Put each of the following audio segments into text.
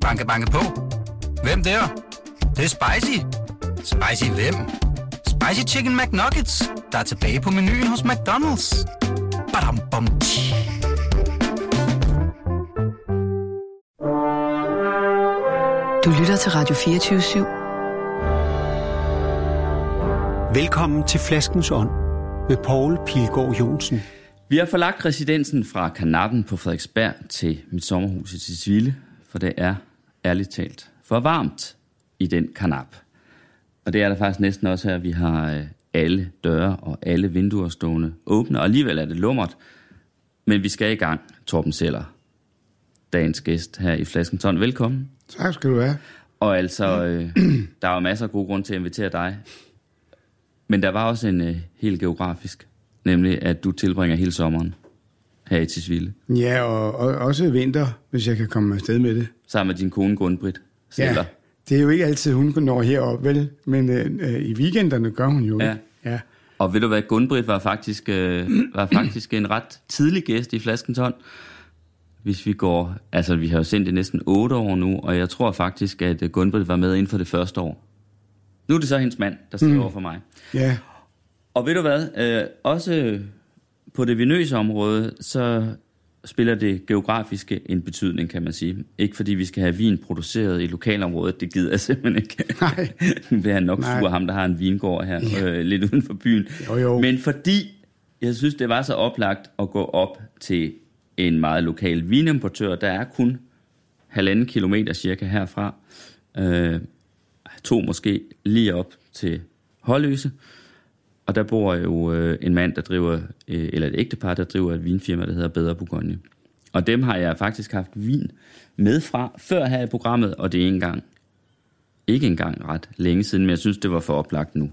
Banke, banke på. Hvem der? Det, det er spicy. Spicy hvem? Spicy Chicken McNuggets, der er tilbage på menuen hos McDonald's. Badum, bom, tji. Du lytter til Radio 24 /7. Velkommen til Flaskens Ånd med Poul Pilgaard Jonsen. Vi har forlagt residensen fra kanappen på Frederiksberg til mit sommerhus i Tisvilde, for det er ærligt talt for varmt i den kanap. Og det er der faktisk næsten også her. Vi har øh, alle døre og alle vinduer stående åbne, og alligevel er det lummert. Men vi skal i gang, Torben Seller, dagens gæst her i Flaskenton. Velkommen. Tak skal du have. Og altså, øh, der er jo masser af gode grunde til at invitere dig. Men der var også en øh, helt geografisk, nemlig at du tilbringer hele sommeren her i Tisvilde. Ja, og, og også vinter, hvis jeg kan komme afsted med det. Sammen med din kone Grundbrit Seller. Ja, det er jo ikke altid, hun når herop, vel? Men øh, øh, i weekenderne gør hun jo Ja. Ja. Og ved du hvad, Gunbrit var faktisk, øh, var faktisk en ret tidlig gæst i Flaskentånd. Hvis vi går, altså vi har jo sendt det næsten 8 år nu, og jeg tror faktisk, at øh, Gunbrit var med inden for det første år. Nu er det så hendes mand, der sidder mm. over for mig. ja. Og ved du hvad, øh, også på det vinøse område, så spiller det geografiske en betydning, kan man sige. Ikke fordi vi skal have vin produceret i lokalområdet, det gider jeg simpelthen ikke. Nej. Nu han nok Nej. sur, ham der har en vingård her, øh, lidt uden for byen. Jo, jo. Men fordi jeg synes, det var så oplagt at gå op til en meget lokal vinimportør, der er kun halvanden kilometer cirka herfra. Øh, to måske lige op til Holløse. Og der bor jo øh, en mand, der driver, øh, eller et ægtepar, der driver et vinfirma, der hedder Bedre Bourgogne. Og dem har jeg faktisk haft vin med fra før her i programmet, og det er ikke engang, ikke engang ret længe siden, men jeg synes, det var for oplagt nu,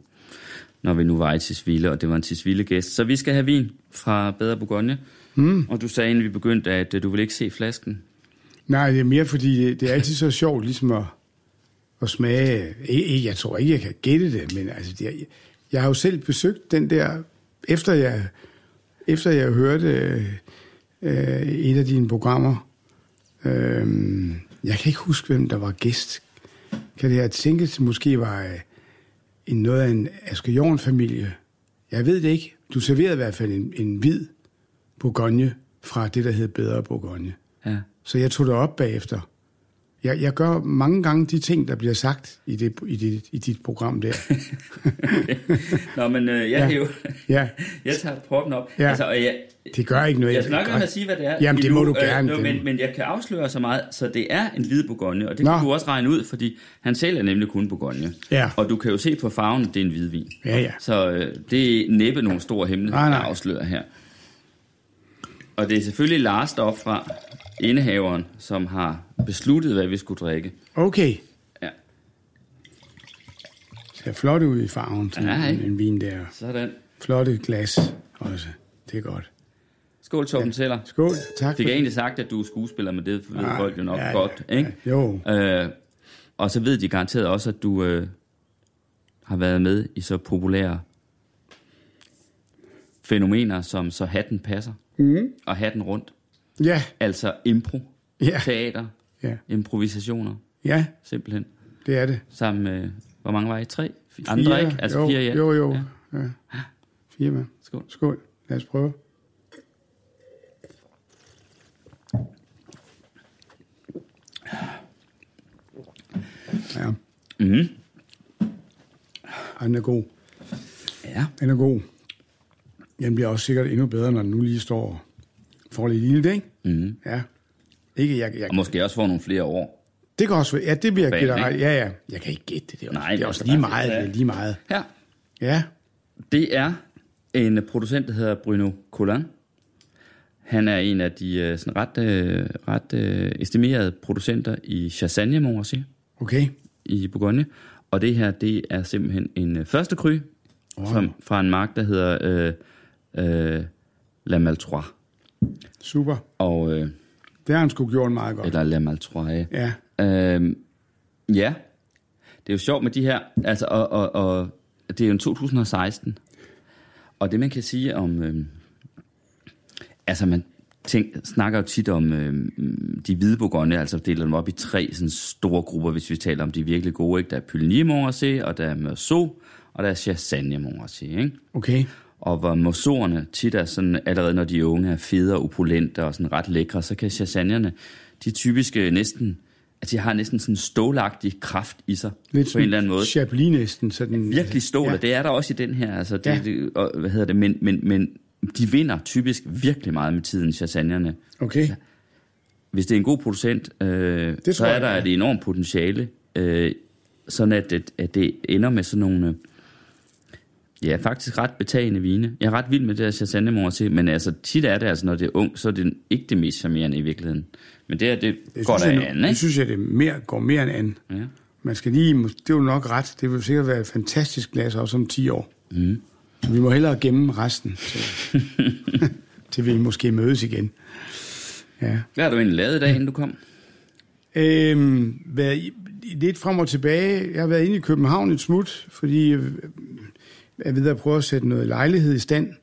når vi nu var i Tisvilde, og det var en Tisvilde-gæst. Så vi skal have vin fra Bedre Bourgogne. Mm. Og du sagde, inden vi begyndte, at øh, du vil ikke se flasken. Nej, det er mere fordi, det, er altid så sjovt ligesom at, at smage. Ikke, jeg tror ikke, jeg kan gætte det, men altså, det, jeg, jeg har jo selv besøgt den der, efter jeg, efter jeg hørte øh, et af dine programmer. Øh, jeg kan ikke huske, hvem der var gæst. Kan det have tænkt, at måske var øh, en, noget af en Asger Jorn-familie? Jeg ved det ikke. Du serverede i hvert fald en, en hvid Bourgogne fra det, der hed Bedre Bourgogne. Ja. Så jeg tog det op bagefter. Jeg, jeg gør mange gange de ting, der bliver sagt i, det, i, det, i dit program der. Nå, men øh, jeg, Ja. jo, Ja, jeg tager proppen op. Ja. Altså, og jeg, det gør ikke noget. Jeg skal nok at sige, hvad det er. Jamen, det må du gerne. Øh, men, men jeg kan afsløre så meget, så det er en hvid Bourgogne, og det Nå. kan du også regne ud, fordi han sælger nemlig kun Bourgogne. Ja. Og du kan jo se på farven, at det er en hvidvin. Ja, ja. Så øh, det er næppe nogen stor hemmelighed, Nej, nej. jeg afslører her. Og det er selvfølgelig Lars deroppe fra indehaveren, som har besluttet, hvad vi skulle drikke. Okay. Ja, Ser flot ud i farven, sådan Ja, en, en vin der. sådan. Flotte glas også. Det er godt. Skål, Torben Teller. Skål. Tak Fik jeg egentlig sagt, at du er skuespiller, men det ved Ah, folk jo nok ja, ja, godt, ikke? ja. Jo. Øh, og så ved de garanteret også, at du øh, har været med i så populære fænomener, som så hatten passer, mm. og hatten rundt. Ja, Altså impro, Ja. teater, ja, improvisationer, ja, simpelthen. det er det. Sammen med, hvor mange var I? Tre? Andre, ikke? Altså jo, fire, ja. Jo, jo. Ja. Ja. Fire mand. Skål. Skål. Lad os prøve. Ja. Mhm. Ej, Den er god. Ja. Den er god. Den bliver også sikkert endnu bedre, når den nu lige står får lidt ild, ikke? Mhm. Ja. Ikke, jeg, jeg, Og måske også få nogle flere år. det kan også være, ja, det bliver Bag, gætte ikke? Ja, ja. Jeg kan ikke gætte det. Det er også, Nej, det er også lige meget. ja. lige meget. Her. Ja. Det er en producent, der hedder Bruno Collin. Han er en af de øh, sådan ret, øh, ret øh, estimerede producenter i Chassagne, må man sige, Okay. i Bourgogne. Og det her, det er simpelthen en øh, første kry Wow. som, fra en mark, der hedder øh, øh, La Maltroit. Super. Og, øh, Det har han sgu gjort meget godt. eller La Maltroit. Ja. Øhm, ja, det er jo sjovt med de her, altså, og, og, og det er jo en 2016, og det man kan sige om, øhm, altså man, tænk, snakker jo tit om øh, de hvide bourgogne, altså deler dem op i tre sådan store grupper, hvis vi taler om de virkelig gode. Ikke? Der er Puligny Montrachet, og der er Meursault, og der er Chassagne Montrachet. Ikke? Okay. Og hvor mosorerne tit er sådan, allerede når de unge er fede og opulente og sådan ret lækre, så kan chassagnerne, de typiske næsten, at de har næsten sådan en stålagtig kraft i sig, Lidt på en eller anden måde. Chablis næsten. Sådan, Virkelig stål, Ja. og det er der også i den her. Altså, det, Ja. det, og, hvad hedder det, men, men, men de vinder typisk virkelig meget med tiden, chassagnerne. Okay. Hvis det er en god producent, øh, tror så er jeg, der ja. et enormt potentiale, øh, sådan at, at, at det ender med sådan nogle, øh, ja, faktisk ret betagende vine. Jeg er ret vild med det her Chassagne Morse, men altså tit er det, altså, når det er ung, så er det ikke det mest charmerende i virkeligheden. Men det, er, det, Det går jeg, an, Det ikke? synes jeg, det mere, går mere end an. Ja. Man skal lige, det er jo nok ret, det vil sikkert være et fantastisk glas også om 10 år. Mm. Vi må hellere gemme resten, til, til vi måske mødes igen. Ja. Hvad har du egentlig lavet i dag, inden du kom? Øhm, været lidt frem og tilbage. Jeg har været inde i København et smut, fordi øh, jeg er ved at prøve at sætte noget lejlighed i stand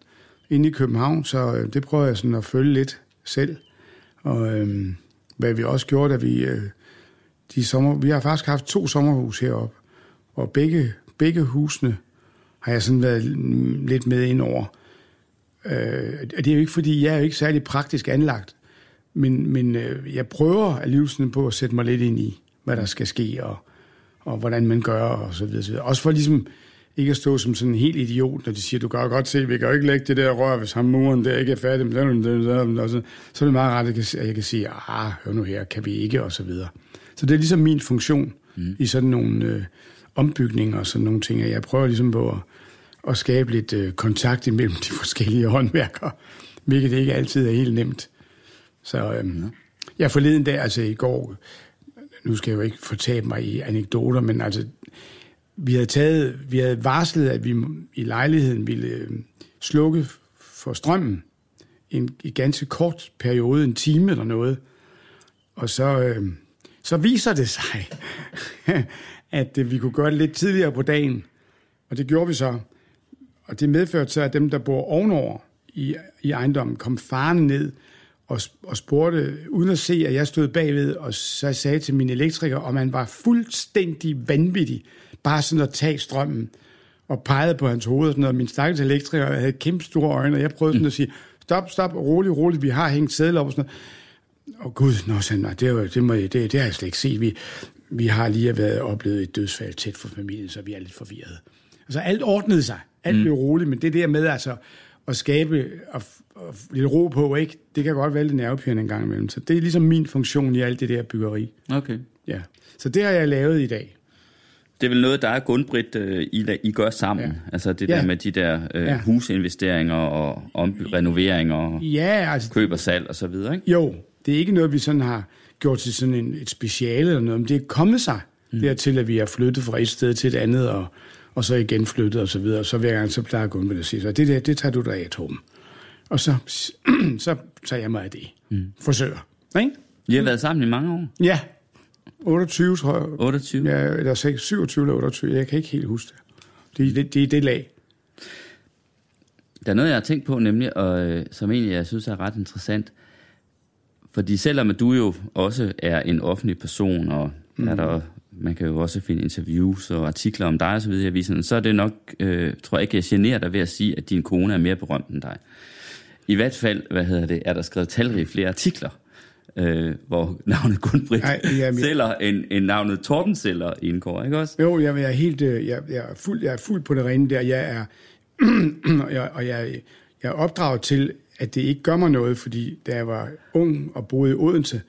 inde i København, så øh, det prøver jeg sådan at følge lidt selv. Og øh, hvad vi også gjorde, da vi... Øh, de sommer, vi har faktisk haft to sommerhus heroppe, og begge, begge husene har jeg sådan været lidt med ind over. Øh, og det er jo ikke, fordi jeg er jo ikke særlig praktisk anlagt, men, men øh, jeg prøver alligevel sådan på at sætte mig lidt ind i, hvad der skal ske, og, og hvordan man gør, og så videre, så videre. Også for ligesom ikke at stå som sådan en helt idiot, når de siger, du kan jo godt se, vi kan jo ikke lægge det der rør, hvis ham muren der ikke er færdig, så, så er det meget rart, at jeg kan, at jeg kan sige, ah, hør nu her, kan vi ikke, og så videre. Så det er ligesom min funktion mm. i sådan nogle øh, ombygninger og sådan nogle ting, at jeg prøver ligesom på at, at skabe lidt øh, kontakt imellem de forskellige håndværkere, hvilket ikke altid er helt nemt. Så øhm, jeg forleden dag, altså i går, nu skal jeg jo ikke fortabe mig i anekdoter, men altså, vi havde, taget, vi havde varslet, at vi i lejligheden ville øh, slukke for strømmen i en ganske kort periode, en time eller noget. Og så, øh, så viser det sig, at øh, vi kunne gøre det lidt tidligere på dagen. Og det gjorde vi så. Og det medførte så, at dem, der bor ovenover i, i ejendommen, kom farne ned og, og spurgte, uden at se, at jeg stod bagved, og så sagde til min elektriker, om han var fuldstændig vanvittig, bare sådan at tage strømmen, og pegede på hans hoved og sådan noget. Min stakkels elektriker havde kæmpe store øjne, og jeg prøvede sådan at sige, stop, stop, rolig, rolig, vi har hængt sædler op og sådan noget. Og gud, nå, sagde han, nej, det, var, det, må, det, det har jeg slet ikke set. Vi, vi har lige været oplevet et dødsfald tæt for familien, så vi er lidt forvirrede. Altså alt ordnede sig. Alt mm. blev roligt, men det der med altså at skabe og, og lidt ro på, ikke? det kan godt være lidt nervepirrende en gang imellem. Så det er ligesom min funktion i alt det der byggeri. Okay. Ja. Så det har jeg lavet i dag. Det er vel noget, der er Gunbrit, øh, I, I gør sammen. Ja. Ja. Altså det Ja. der med de der øh, Ja. ja. husinvesteringer og om, renoveringer og Ja, altså køb og salg og så videre, ikke? Jo, det er ikke noget, vi sådan har gjort til sådan en, et speciale eller noget, men det er kommet sig mm. dertil, at vi har flyttet fra et sted til et andet, og, og så igen flyttet og så videre. Og så hver gang, så plejer med at sige, så det der, det tager du dig af, Torben. Og så, så tager jeg mig af det. Mm. Forsøger. Ikke? I har været sammen i mange år. Ja. 28, tror jeg. 28. Ja, eller 6, 27 eller 28. Jeg kan ikke helt huske det. Det er det, det, det lag. Der er noget, jeg har tænkt på, nemlig, og, øh, som egentlig jeg synes er ret interessant. Fordi selvom du jo også er en offentlig person, og mm. er der, man kan jo også finde interviews og artikler om dig og så videre i aviserne, så er det nok, øh, tror jeg ikke, jeg generer dig ved at sige, at din kone er mere berømt end dig. I hvert fald, hvad hedder det, er der skrevet talrige flere artikler, øh, hvor navnet Gunbrit Ej, jamen- sælger, end, end navnet Torben sælger indgår, ikke også? Jo, jeg, jeg er helt, øh, jeg, jeg, er fuld, jeg er fuld på det rene der. Jeg er, og jeg, og jeg, jeg er opdraget til, at det ikke gør mig noget, fordi da jeg var ung og boede i Odense,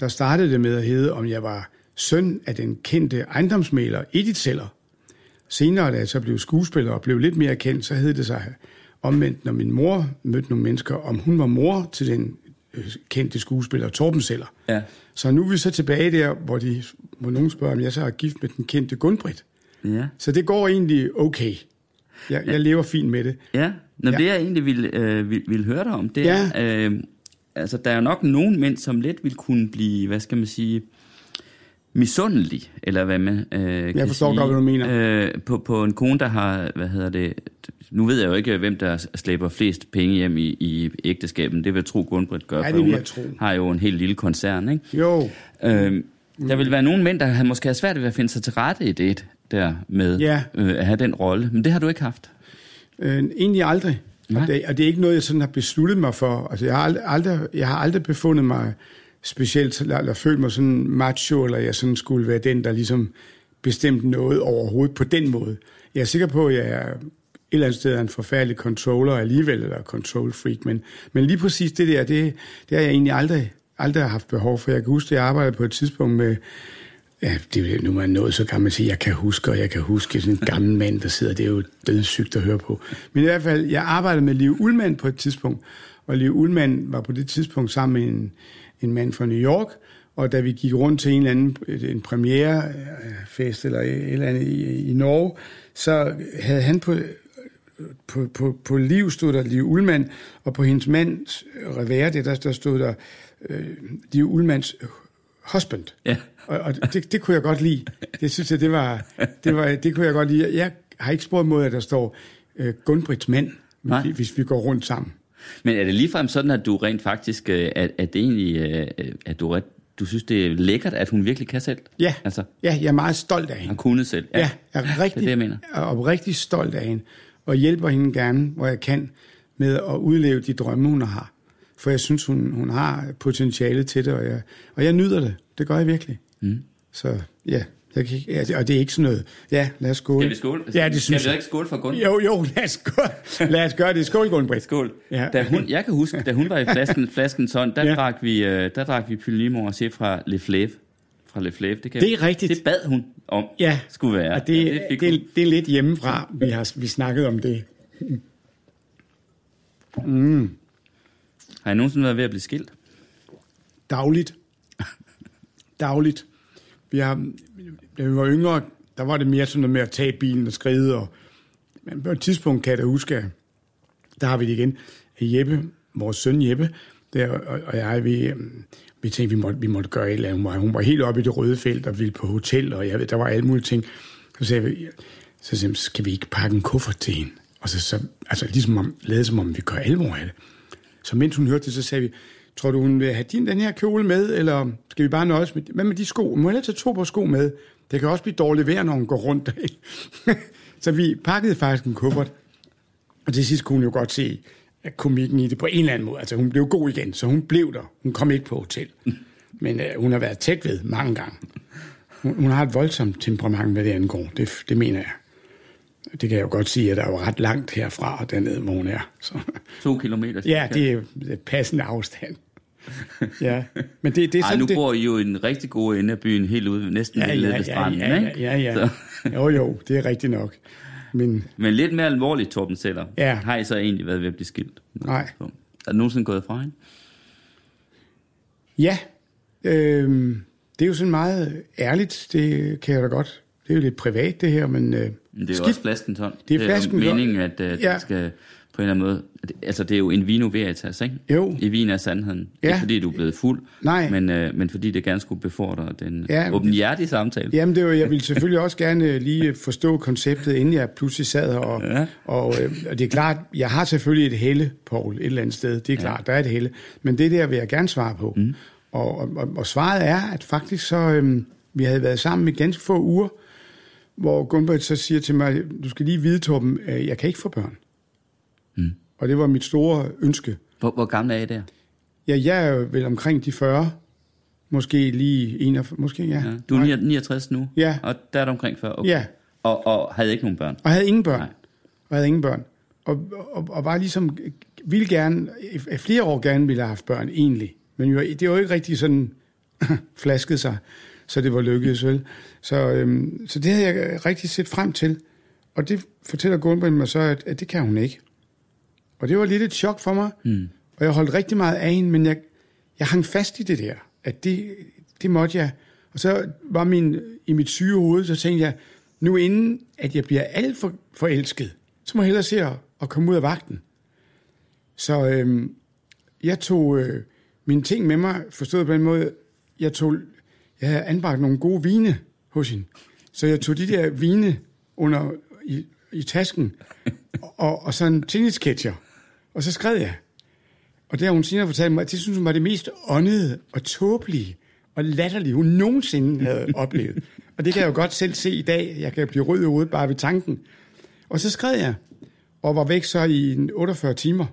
der startede det med at hedde, om jeg var søn af den kendte ejendomsmaler Edith Seller. Senere, da jeg så blev skuespiller og blev lidt mere kendt, så hed det sig omvendt, når min mor mødte nogle mennesker, om hun var mor til den kendte skuespiller Torben Seller. Ja. Så nu er vi så tilbage der, hvor, de, hvor nogen spørger, om jeg så er gift med den kendte Gunbrit. Ja. Så det går egentlig okay. Jeg, jeg lever fint med det. Ja, Nå, Ja. det jeg egentlig ville, øh, ville, ville høre dig om, det Ja. er, øh, altså der er nok nogen mænd, som let vil kunne blive, hvad skal man sige, misundelig, eller hvad man øh, Jeg forstår godt, hvad du mener. Øh, på, på en kone, der har, hvad hedder det, nu ved jeg jo ikke, hvem der slæber flest penge hjem i, i ægteskaben. Det vil jeg tro, Gunbrit gør. Ja, det for vil jeg tro. har jo en helt lille koncern, ikke? Jo, Øh, der vil være nogle mænd, der har måske har svært ved at finde sig til rette i det der med Ja. øh, at have den rolle. Men det har du ikke haft. øh, egentlig aldrig. Nej. Og det, og det er ikke noget, jeg sådan har besluttet mig for. Altså, jeg har aldrig, aldrig, jeg har aldrig befundet mig specielt, eller, eller følt mig sådan macho, eller jeg sådan skulle være den, der ligesom bestemte noget overhovedet på den måde. Jeg er sikker på, at jeg er et eller andet sted er en forfærdelig controller alligevel, eller control freak, men, men lige præcis det der, det, det har jeg egentlig aldrig, aldrig haft behov for. Jeg kan huske, at jeg arbejdede på et tidspunkt med, ja, det er nu man nået så gammel at sige, jeg kan huske, og jeg kan huske sådan en gammel mand, der sidder, det er jo dødssygt at høre på. Men i hvert fald, jeg arbejdede med Liv Ullmann på et tidspunkt, og Liv Ullmann var på det tidspunkt sammen med en, en mand fra New York, og da vi gik rundt til en eller anden en premierefest eller et eller andet i, i Norge, så havde han på, på, på, på Liv stod der Liv Ullmann, og på hendes mands revers, det der, der stod der øh, Liv Ullmanns husband. Ja. Og, og det, det kunne jeg godt lide. Det synes jeg, det var, det var, det kunne jeg godt lide. Jeg har ikke spurgt mod, at der står øh, Gunbrits mand, Nej. hvis vi går rundt sammen. Men er det ligefrem sådan, at du rent faktisk, øh, at, at det egentlig, øh, at du, ret- du synes, det er lækkert, at hun virkelig kan selv? Ja, Altså, ja jeg er meget stolt af hende. har kunnet selv? Ja, jeg er rigtig, det er det, jeg mener. er oprigtig stolt af hende, og hjælper hende gerne, hvor jeg kan, med at udleve de drømme, hun har. For jeg synes, hun, hun har potentiale til det, og jeg, og jeg nyder det. Det gør jeg virkelig. Mm. Så ja, jeg kan, ikke- ja, og det er ikke sådan noget. Ja, lad os skåle. Skal vi skåle? Ja, det synes Skal vi jeg. ikke skåle for Gunn? Jo, jo, lad os, skåle. lad os gøre det. Skål, Gunbritt. Skål. Ja. Da hun, jeg kan huske, da hun var i flasken, flaskens hånd, der, Ja. drak vi, øh, der drak vi Pylimo og chef fra Le Flave. Fra Le Flave. Det, kan Det er rigtigt. Det bad hun om, Ja, skulle være. og det, Ja, det, det, hun. det er lidt hjemmefra, vi har vi snakket om det. Har I nogensinde været ved at blive skilt? Dagligt. Dagligt. Vi har, da vi var yngre, der var det mere sådan noget med at tage bilen og skride. Og, men på et tidspunkt kan jeg da huske, at der har vi det igen. Jeppe, vores søn Jeppe, der, og, og jeg, vi, vi tænkte, vi måtte, vi måtte gøre et eller andet. Hun var, helt oppe i det røde felt og ville på hotel, og jeg ved, der var alle mulige ting. Så sagde vi, så sagde vi, skal vi ikke pakke en kuffert til hende? Og så, så altså ligesom om, lavede som om, vi gør alvor af det. Så mens hun hørte det, så sagde vi, tror du, hun vil have din, den her kjole med, eller skal vi bare nøjes med, hvad med de sko? Må jeg tage to par sko med? Det kan også blive dårligt vejr, når hun går rundt. så vi pakkede faktisk en kuffert, og til sidst kunne hun jo godt se at komikken i det på en eller anden måde. Altså hun blev god igen, så hun blev der. Hun kom ikke på hotel. Men øh, hun har været tæt ved mange gange. Hun, hun har et voldsomt temperament, hvad det angår. Det, det mener jeg. Det kan jeg jo godt sige, at der er jo ret langt herfra og dernede, hvor hun er. Så. To kilometer. Ja, det er passende afstand. Ja, men det, det er Ej, sådan, nu det... bor I jo i den rigtig gode ende af byen, helt ude, næsten ja, helt nede ja, ved ja, stranden, ja, ikke? ja, ja, ja. Jo, jo, det er rigtigt nok. Men men lidt mere alvorligt, Torben Sætter. Ja. Har I så egentlig været ved at blive skilt? Nej. Er du nogensinde gået fra hende? ja, øhm, det er jo sådan meget ærligt, det kan jeg da godt. Det er jo lidt privat, det her, men... Øh, Men det er jo skidt. også flaskens hånd. Det er det flaskens er meningen, at ja. Ja. det skal på en eller anden måde... Altså, det er jo en vino veritas, ikke? Jo. I vin er sandheden. Ja. Ikke fordi du er blevet fuld, Nej. Men, uh, men fordi det gerne skulle befordre den Ja, åbenhjertige samtale. Jamen, det var, jeg ville selvfølgelig også gerne lige forstå konceptet, inden jeg pludselig sad her. Og, Ja. og, øh, og det er klart, jeg har selvfølgelig et helle, Paul, et eller andet sted. Det er klart, der er et helle. Men det der vil jeg gerne svare på. Mm. Og, og, og, svaret er, at faktisk så, øhm, vi havde været sammen i ganske få uger, hvor Gunbert så siger til mig, du skal lige vide, Torben, øh, jeg kan ikke få børn. Og det var mit store ønske. Hvor, hvor gammel er I der? Ja, jeg er vel omkring de 40. Måske lige 41, måske, ja. Ja. Du er Nej. 69 nu? Ja. Og der er du omkring 40? Okay. Ja. Og, og havde ikke nogen børn? Og havde ingen børn. Nej. Og havde ingen børn. Og, og, og var ligesom, ville gerne, i flere år gerne ville have haft børn, egentlig. Men jo, det var jo ikke rigtig sådan flasket sig, så det var lykkedes, vel? Så, øhm, så det havde jeg rigtig set frem til. Og det fortæller Gunborg mig så, at, at det kan hun ikke. Og det var lidt et chok for mig. Mm. Og jeg holdt rigtig meget af hende, men jeg, jeg hang fast i det der. At det, det måtte jeg. Og så var min, i mit syge hoved, så tænkte jeg, nu inden at jeg bliver alt for forelsket, så må jeg hellere se at, at komme ud af vagten. Så øhm, jeg tog øh, mine ting med mig, forstået på den måde, jeg tog, jeg havde anbragt nogle gode vine hos hende. Så jeg tog de der vine under i, i tasken, og, og så en tennisketcher. Og så skrev jeg. Og det har hun senere fortalt mig, at det synes hun var det mest åndede og tåbelige og latterlige, hun nogensinde havde oplevet. Og det kan jeg jo godt selv se i dag. Jeg kan blive rød i hovedet bare ved tanken. Og så skrev jeg, og var væk så i en 48 timer.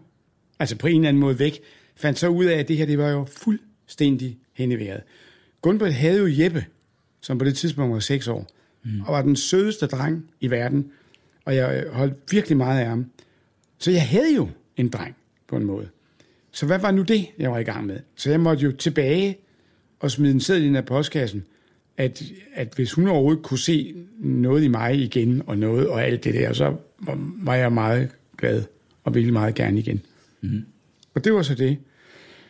Altså på en eller anden måde væk. Fandt så ud af, at det her det var jo fuldstændig hen i vejret. Gunbert havde jo Jeppe, som på det tidspunkt var 6 år, mm. og var den sødeste dreng i verden. Og jeg holdt virkelig meget af ham. Så jeg havde jo en dreng på en måde. Så hvad var nu det, jeg var i gang med? Så jeg måtte jo tilbage og smide en seddel ind af postkassen, at, at hvis hun overhovedet kunne se noget i mig igen, og noget og alt det der, så var jeg meget glad, og ville meget gerne igen. Mm. Og det var så det.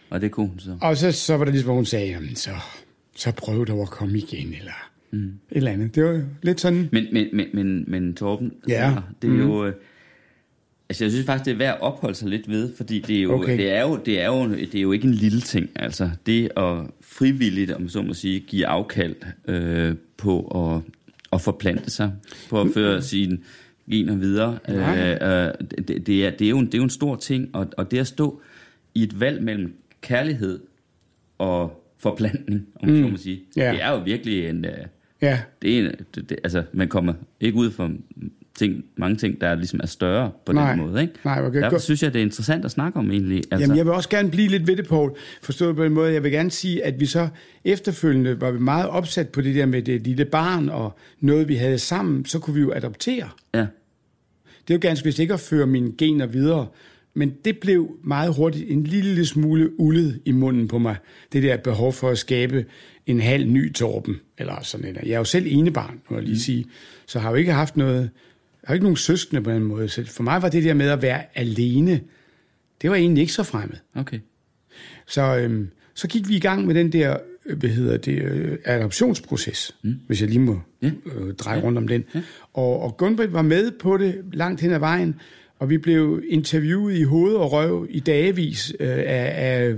Og det kunne hun så. Og så, så var der ligesom, hun sagde, jamen, så, så prøv dog at komme igen, eller mm. et eller andet. Det var lidt sådan... Men, men, men, men, men Torben, Ja. det er Mm. jo... øh, Altså, jeg synes faktisk, det er værd at opholde sig lidt ved, fordi det er jo, Okay. det er jo, det er jo, det er jo ikke en lille ting. Altså, det at frivilligt, om så må sige, give afkald øh, på at, at forplante sig, på at føre sine gener videre, øh, øh, det, det, er, det, er jo en, det er jo en stor ting, og, og det at stå i et valg mellem kærlighed og forplantning, om mm. så må sige, Ja. det er jo virkelig en... Øh, Ja, det er, en- det, det, altså, man kommer ikke ud for ting, mange ting, der ligesom er større på Nej. den måde. Ikke? Nej, okay, Derfor synes jeg, det er interessant at snakke om egentlig. Altså, Jamen, jeg vil også gerne blive lidt ved det, Poul. Forstået på den måde, jeg vil gerne sige, at vi så efterfølgende var vi meget opsat på det der med det lille barn, og noget, vi havde sammen, så kunne vi jo adoptere. ja. Det er jo ganske vist ikke at føre mine gener videre, men det blev meget hurtigt en lille smule ullet i munden på mig. Det der behov for at skabe en halv ny Torben, eller sådan noget. Jeg er jo selv enebarn, må jeg lige sige, så har jo ikke haft noget, har ikke nogen søskende på den måde. Så for mig var det der med at være alene, det var egentlig ikke så fremmed. Okay. Så, øhm, så gik vi i gang med den der, øh, hvad hedder det, øh, adoptionsproces, mm. hvis jeg lige må Ja. øh, dreje rundt om den. Ja. Og, og Gunbrit var med på det langt hen ad vejen, og vi blev interviewet i hoved og røv i dagevis øh, af, af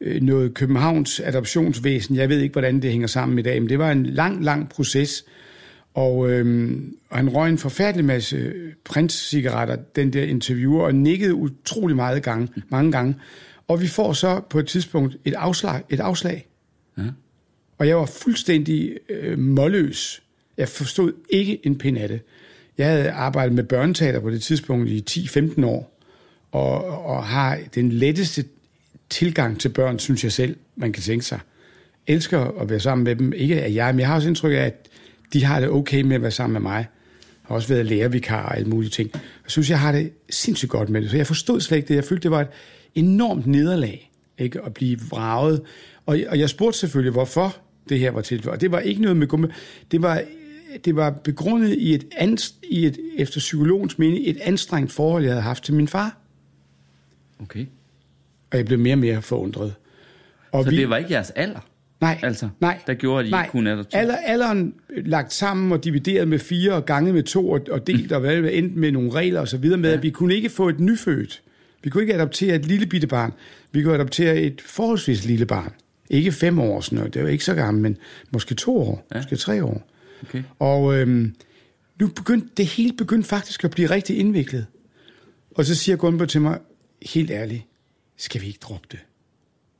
øh, noget Københavns adoptionsvæsen. Jeg ved ikke, hvordan det hænger sammen i dag, men det var en lang, lang proces. Og, øhm, og han røg en forfærdelig masse printcigaretter, den der interviewer, og nikkede utrolig meget gang, mange gange. Og vi får så på et tidspunkt et afslag. Et afslag. Ja. Og jeg var fuldstændig øh, målløs. Jeg forstod ikke en pind af det. Jeg havde arbejdet med børneteater på det tidspunkt i 10-15 år, og, og har den letteste tilgang til børn, synes jeg selv, man kan tænke sig. Elsker at være sammen med dem. Ikke at jeg, men jeg har også indtryk af, at de har det okay med at være sammen med mig. Jeg har også været lærervikar og alle mulige ting. Jeg synes, jeg har det sindssygt godt med det. Så jeg forstod slet ikke det. Jeg følte, det var et enormt nederlag ikke? at blive vraget. Og, og jeg spurgte selvfølgelig, hvorfor det her var tilfældet. Og det var ikke noget med gumme. Det var, det var begrundet i et, anst, i et, efter psykologens mening, et anstrengt forhold, jeg havde haft til min far. Okay. Og jeg blev mere og mere forundret. Og Så det var ikke jeres alder? Nej, Altså, nej, der gjorde, at I nej. ikke kunne adoptere? Alder, alderen lagt sammen og divideret med fire og ganget med to og, og delt og hvad, endt med nogle regler og så videre med, ja. at vi kunne ikke få et nyfødt. Vi kunne ikke adoptere et lille bitte barn. Vi kunne adoptere et forholdsvis lille barn. Ikke fem år, sådan noget. det var ikke så gammel, men måske to år, ja. måske tre år. Okay. Og øhm, nu begyndte det hele begyndte faktisk at blive rigtig indviklet. Og så siger Gunber til mig, helt ærligt, skal vi ikke droppe det?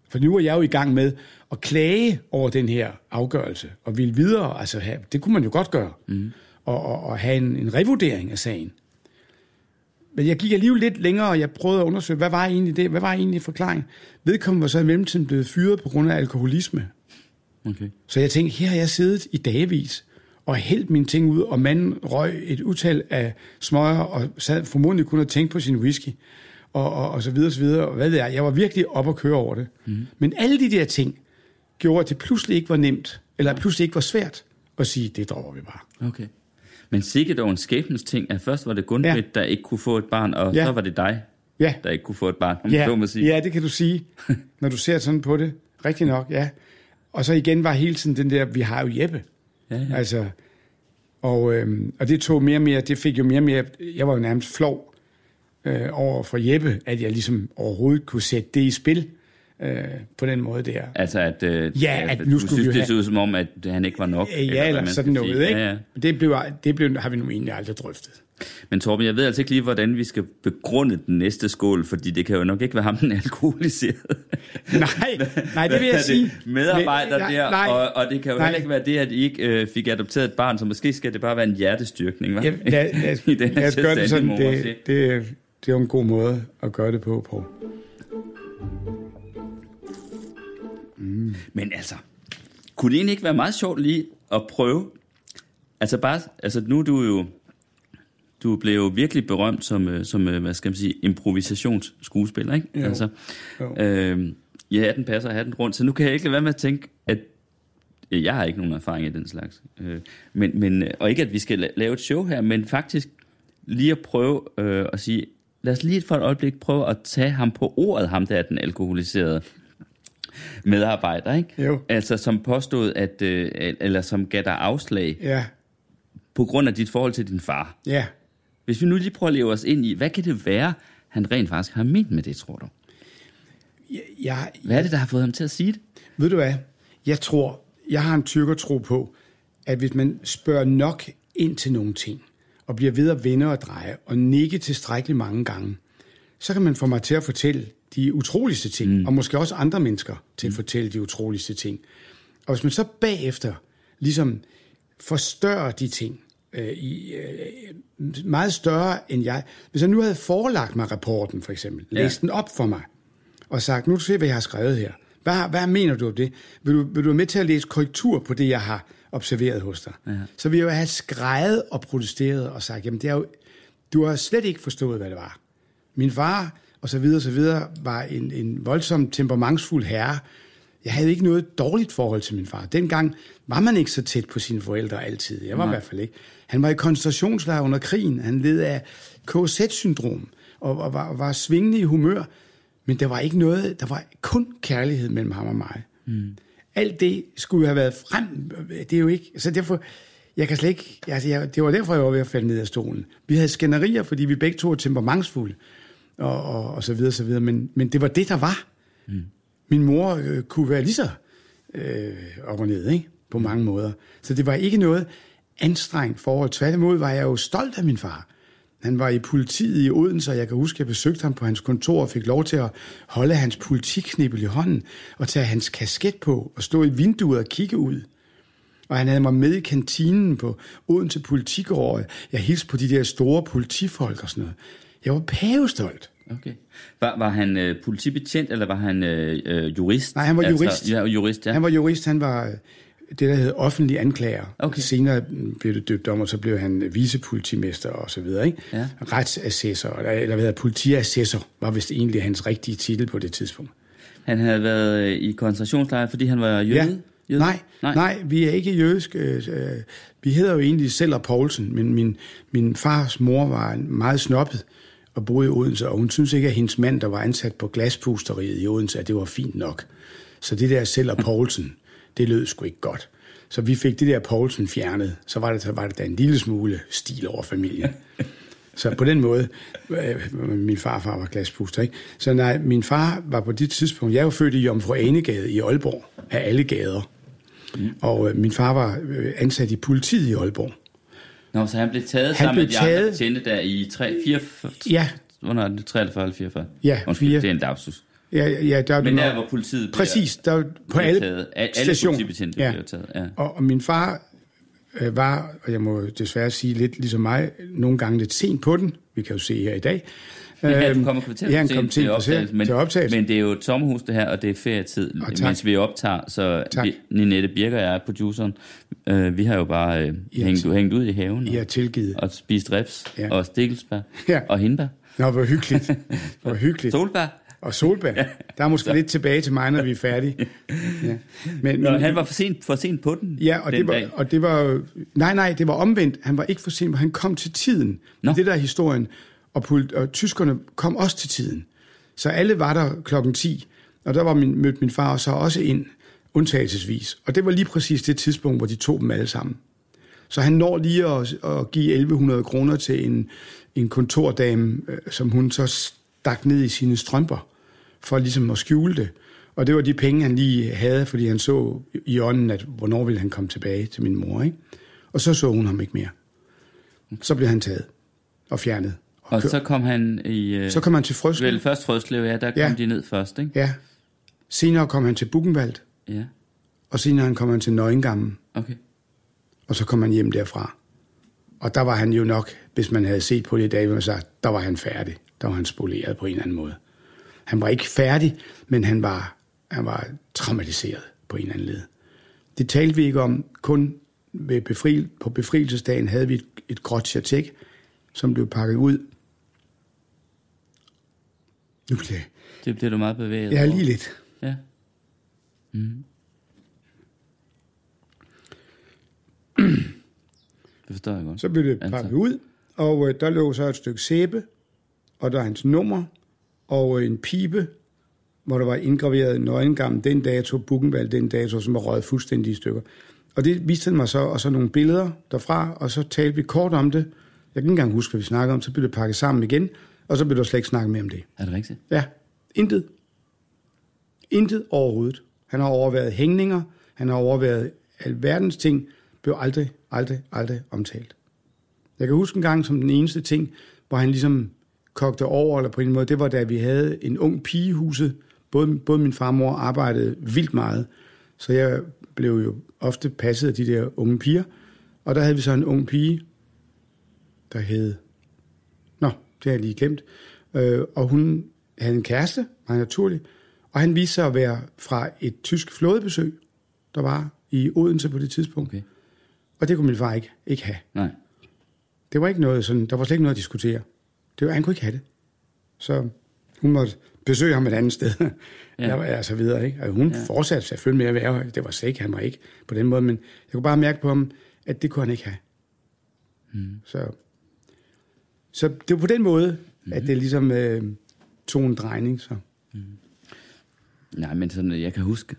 For nu er jeg jo i gang med at klage over den her afgørelse, og ville videre, altså have, det kunne man jo godt gøre, mm. og, og, og have en, en revurdering af sagen. Men jeg gik alligevel lidt længere, og jeg prøvede at undersøge, hvad var egentlig det? Hvad var egentlig forklaringen? Vedkommende var så i mellemtiden blevet fyret på grund af alkoholisme. okay. Så jeg tænkte, her har jeg siddet i dagevis og hældt mine ting ud, og manden røg et utal af smøger, og sad formodentlig kun og tænkte på sin whisky, og, og, og så videre, så videre. Og hvad ved jeg, jeg var virkelig op at køre over det. Mm. Men alle de der ting gjorde, at det pludselig ikke var nemt, eller pludselig ikke var svært at sige, det dropper vi bare. Okay. Men sikkert dog en skæbnens ting, at først var det Gunbrit, Ja. der ikke kunne få et barn, og Ja. så var det dig, Ja, der ikke kunne få et barn, om ja, må sige. ja det kan du sige, når du ser sådan på det. Rigtig nok, ja. Og så igen var hele tiden den der, vi har jo Jeppe. Ja, ja. Altså, og, øhm, og det tog mere og mere, det fik jo mere og mere, jeg var jo nærmest flov øh, over for Jeppe, at jeg ligesom overhovedet kunne sætte det i spil. Øh, på den måde der. Altså, at, øh, Ja, at nu du skulle synes, vi det have- ud som om, at han ikke var nok. Ja, eller man sådan noget, sige. ikke? Ja, ja. Det, blev, det blev, har vi nu egentlig aldrig drøftet. Men Torben, jeg ved altså ikke lige, hvordan vi skal begrunde den næste skål, fordi det kan jo nok ikke være ham, den alkoholiserede. Nej, nej, det vil jeg sige. Medarbejder Men- der, nej, og, og det kan jo nej. heller ikke være det, at I ikke øh, fik adopteret et barn, så måske skal det bare være en hjertestyrkning, hva'? Ja, lad, lad, I den her lad os gøre det sådan. at Det, det, det er jo en god måde at gøre det på, på. Men altså, kunne det egentlig ikke være meget sjovt lige at prøve? Altså bare, altså nu er du jo, du blev jo virkelig berømt som, øh, som øh, hvad skal man sige, improvisationsskuespiller, ikke? Jo. Altså, Jo. øh, ja, den passer, have den rundt. Så nu kan jeg ikke lade være med at tænke, at ja, jeg har ikke nogen erfaring i den slags. Øh, men, men, øh, og ikke, at vi skal la- lave et show her, men faktisk lige at prøve øh, at sige, lad os lige for et øjeblik prøve at tage ham på ordet, ham der er den alkoholiserede medarbejder, ikke? Jo. Altså som påstod, at, øh, eller som gav dig afslag Ja, på grund af dit forhold til din far. ja. Hvis vi nu lige prøver at leve os ind i, hvad kan det være, han rent faktisk har ment med det, tror du? Jeg, jeg, Hvad er det, der har fået ham til at sige det? Ved du hvad? Jeg tror, jeg har en tyrkertro på, at hvis man spørger nok ind til nogle ting, og bliver ved at vende og dreje, og nikke tilstrækkeligt mange gange, så kan man få mig til at fortælle de utroligste ting, mm. og måske også andre mennesker til at fortælle de utroligste ting. Og hvis man så bagefter ligesom forstørrer de ting, øh, i, øh, meget større end jeg. Hvis jeg nu havde forelagt mig rapporten, for eksempel, Ja. læst den op for mig, og sagt, nu se, hvad jeg har skrevet her. Hvad, hvad mener du om det? Vil du, vil du være med til at læse korrektur på det, jeg har observeret hos dig? Ja. Så vi jo have skrejet og protesteret og sagt, jamen det er jo, du har slet ikke forstået, hvad det var. Min far, og så videre, så videre, var en, en voldsom temperamentsfuld herre. Jeg havde ikke noget dårligt forhold til min far. Dengang var man ikke så tæt på sine forældre altid. Jeg var Nej. i hvert fald ikke. Han var i koncentrationslejr under krigen. Han led af KZ-syndrom og, og var, var svingende i humør. Men der var ikke noget, der var kun kærlighed mellem ham og mig. Mm. Alt det skulle have været frem. Det er jo ikke, så derfor, jeg kan slet ikke, altså jeg, det var derfor, jeg var ved at falde ned af stolen. Vi havde skænderier, fordi vi begge to er temperamentsfulde, og, og, og så videre, så videre. Men, men det var det, der var. Mm. Min mor øh, kunne være lige så øh, op og ned, ikke? på mange måder. Så det var ikke noget anstrengt forhold. Tværtimod var jeg jo stolt af min far. Han var i politiet i Odense, og jeg kan huske, at jeg besøgte ham på hans kontor og fik lov til at holde hans politiknibbel i hånden og tage hans kasket på og stå i vinduet og kigge ud. Og han havde mig med i kantinen på Odense Politikåret. Jeg hilste på de der store politifolk og sådan noget. Jeg var pavestolt. Okay. Var, var han øh, politibetjent, eller var han øh, øh, jurist? Nej, han var jurist. Altså, ja, jurist, ja. Han var jurist, han var øh, det, der hed offentlig anklager. Okay. Senere blev det døbt om, og så blev han vicepolitimester og så videre. Ikke? Ja. Retsassessor, eller, hvad hedder politiassessor, var vist egentlig hans rigtige titel på det tidspunkt. Han havde været øh, i koncentrationslejr, fordi han var jøde? Ja. jøde? Nej, nej, nej, vi er ikke jødisk. øh, øh, Vi hedder jo egentlig Seller Poulsen, men min, min fars mor var meget snobbet og boede i Odense, og hun synes ikke, at hendes mand, der var ansat på glaspusteriet i Odense, at det var fint nok. Så det der Seller Poulsen, det lød sgu ikke godt. Så vi fik det der Poulsen fjernet. Så var det, så var det da en lille smule stil over familien. Så på den måde, øh, min farfar var glaspuster, ikke? Så nej, min far var på det tidspunkt, jeg var født i Jomfru Anegade i Aalborg, af alle gader. Mm. Og øh, min far var øh, ansat i politiet i Aalborg. Nå, så han blev taget Han sammen blev med de andre taget- betjente der i 3, 4, Ja, Hvornår det? 43 eller 44? Ja, Undskyld, fire. det er en lapsus. ja, ja der, Men der, hvor politiet Præcis, der på alle, taget. Alle stationer. politibetjente Ja. bliver taget. Ja. Og, og min far øh, var, og jeg må desværre sige lidt ligesom mig, nogle gange lidt sent på den. Vi kan jo se her i dag. Ja, Øhm, du kommer kvarter ja, kom til, optagelse, men, til optagelse. men det er jo et sommerhus det her, og det er ferietid, Og tak. mens vi optager, så Tak. vi, Ninette Birker og jeg, produceren, øh, vi har jo bare øh, Ja, hængt, hængt ud i haven og, tilgivet. og spist reps Ja. og stikkelsbær Ja. og hindbær. Nå, hvor hyggeligt. Hvor hyggeligt. Solbær. Og solbær. Der er måske lidt tilbage til mig, når vi er færdige. Ja. Men, Nå, men, han var for sent, for sent på den Ja, og den det, var, dag. og det var Nej, nej, det var omvendt. Han var ikke for sent, han kom til tiden. Nå. Det der er historien. Og, polit- og tyskerne kom også til tiden. Så alle var der klokken 10. Og der var min, mødte min far så også ind, undtagelsesvis. Og det var lige præcis det tidspunkt, hvor de tog dem alle sammen. Så han når lige at, at give 1100 kroner til en, en kontordame, øh, som hun så stak ned i sine strømper, for ligesom at skjule det. Og det var de penge, han lige havde, fordi han så i ånden, at hvornår ville han komme tilbage til min mor. Ikke? Og så så hun ham ikke mere. Så blev han taget og fjernet. Og kør- så kom han i... Øh, så kom han til Frøslev. Vel, først Frøslev, ja, der kom Ja. de ned først, ikke? Ja. Senere kom han til Buchenwald, Ja, og senere kom han til Nøgengammen, okay. og så kom han hjem derfra. Og der var han jo nok, hvis man havde set på det i dag, man sagt, der var han færdig. Der var han spoleret på en eller anden måde. Han var ikke færdig, men han var, han var traumatiseret på en eller anden led. Det talte vi ikke om. Kun ved befri, på befrielsesdagen havde vi et, et gråt chatek, som blev pakket ud. Nu bliver. Det bliver du meget bevæget Jeg er over. lige lidt. Ja. Mm. det forstår jeg godt. Så blev det Altså. pakket ud, og øh, der lå så et stykke sæbe, og der er hans nummer, og øh, en pibe, hvor der var indgraveret nøgengam, den dato, Buchenwald, den dato, som var røget fuldstændig i stykker. Og det viste han mig så, og så nogle billeder derfra, og så talte vi kort om det. Jeg kan ikke engang huske, hvad vi snakkede om, så blev det pakket sammen igen, og så blev der slet ikke snakket mere om det. Er det rigtigt? Ja, intet. Intet overhovedet. Han har overvejet hængninger, han har overvejet alverdens ting, blev aldrig, aldrig, aldrig omtalt. Jeg kan huske en gang som den eneste ting, hvor han ligesom kogte over, eller på en måde, det var da vi havde en ung pige i huset. Både, både min far og mor arbejdede vildt meget, så jeg blev jo ofte passet af de der unge piger. Og der havde vi så en ung pige, der hed... Det har jeg lige glemt. Øh, og hun havde en kæreste, meget naturligt, og han viste sig at være fra et tysk flådebesøg, der var i Odense på det tidspunkt. Okay. Og det kunne min far ikke, ikke have. Nej. Det var ikke noget sådan, der var slet ikke noget at diskutere. Det var, han kunne ikke have det. Så hun måtte besøge ham et andet sted. Ja. Jeg så videre, ikke? Og hun ja. fortsatte selvfølgelig med at være. Det var slet ikke, han var ikke på den måde, men jeg kunne bare mærke på ham, at det kunne han ikke have. Mm. Så, så det var på den måde, mm. at det ligesom øh, tog en drejning. Så. Nej, men sådan, jeg kan huske.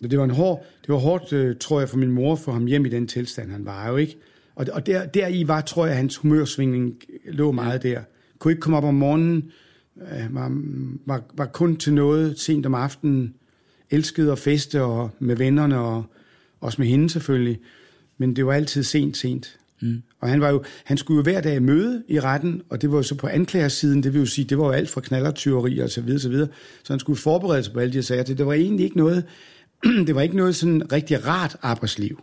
Det var, en hård, det var hårdt, øh, tror jeg, for min mor for ham hjem i den tilstand, han var jo ikke. Og, og der, deri var, tror jeg, hans humørsvingning lå meget der. Kunne ikke komme op om morgenen, øh, var, var, var kun til noget sent om aftenen, elskede at feste og med vennerne og også med hende selvfølgelig. Men det var altid sent, sent. Mm. Og han, var jo, han skulle jo hver dag møde i retten, og det var jo så på anklagersiden, det vil jo sige, det var jo alt fra knallertyveri og så videre, så videre. Så han skulle forberede sig på alle de her sager. Det var egentlig ikke noget, det var ikke noget sådan rigtig rart arbejdsliv,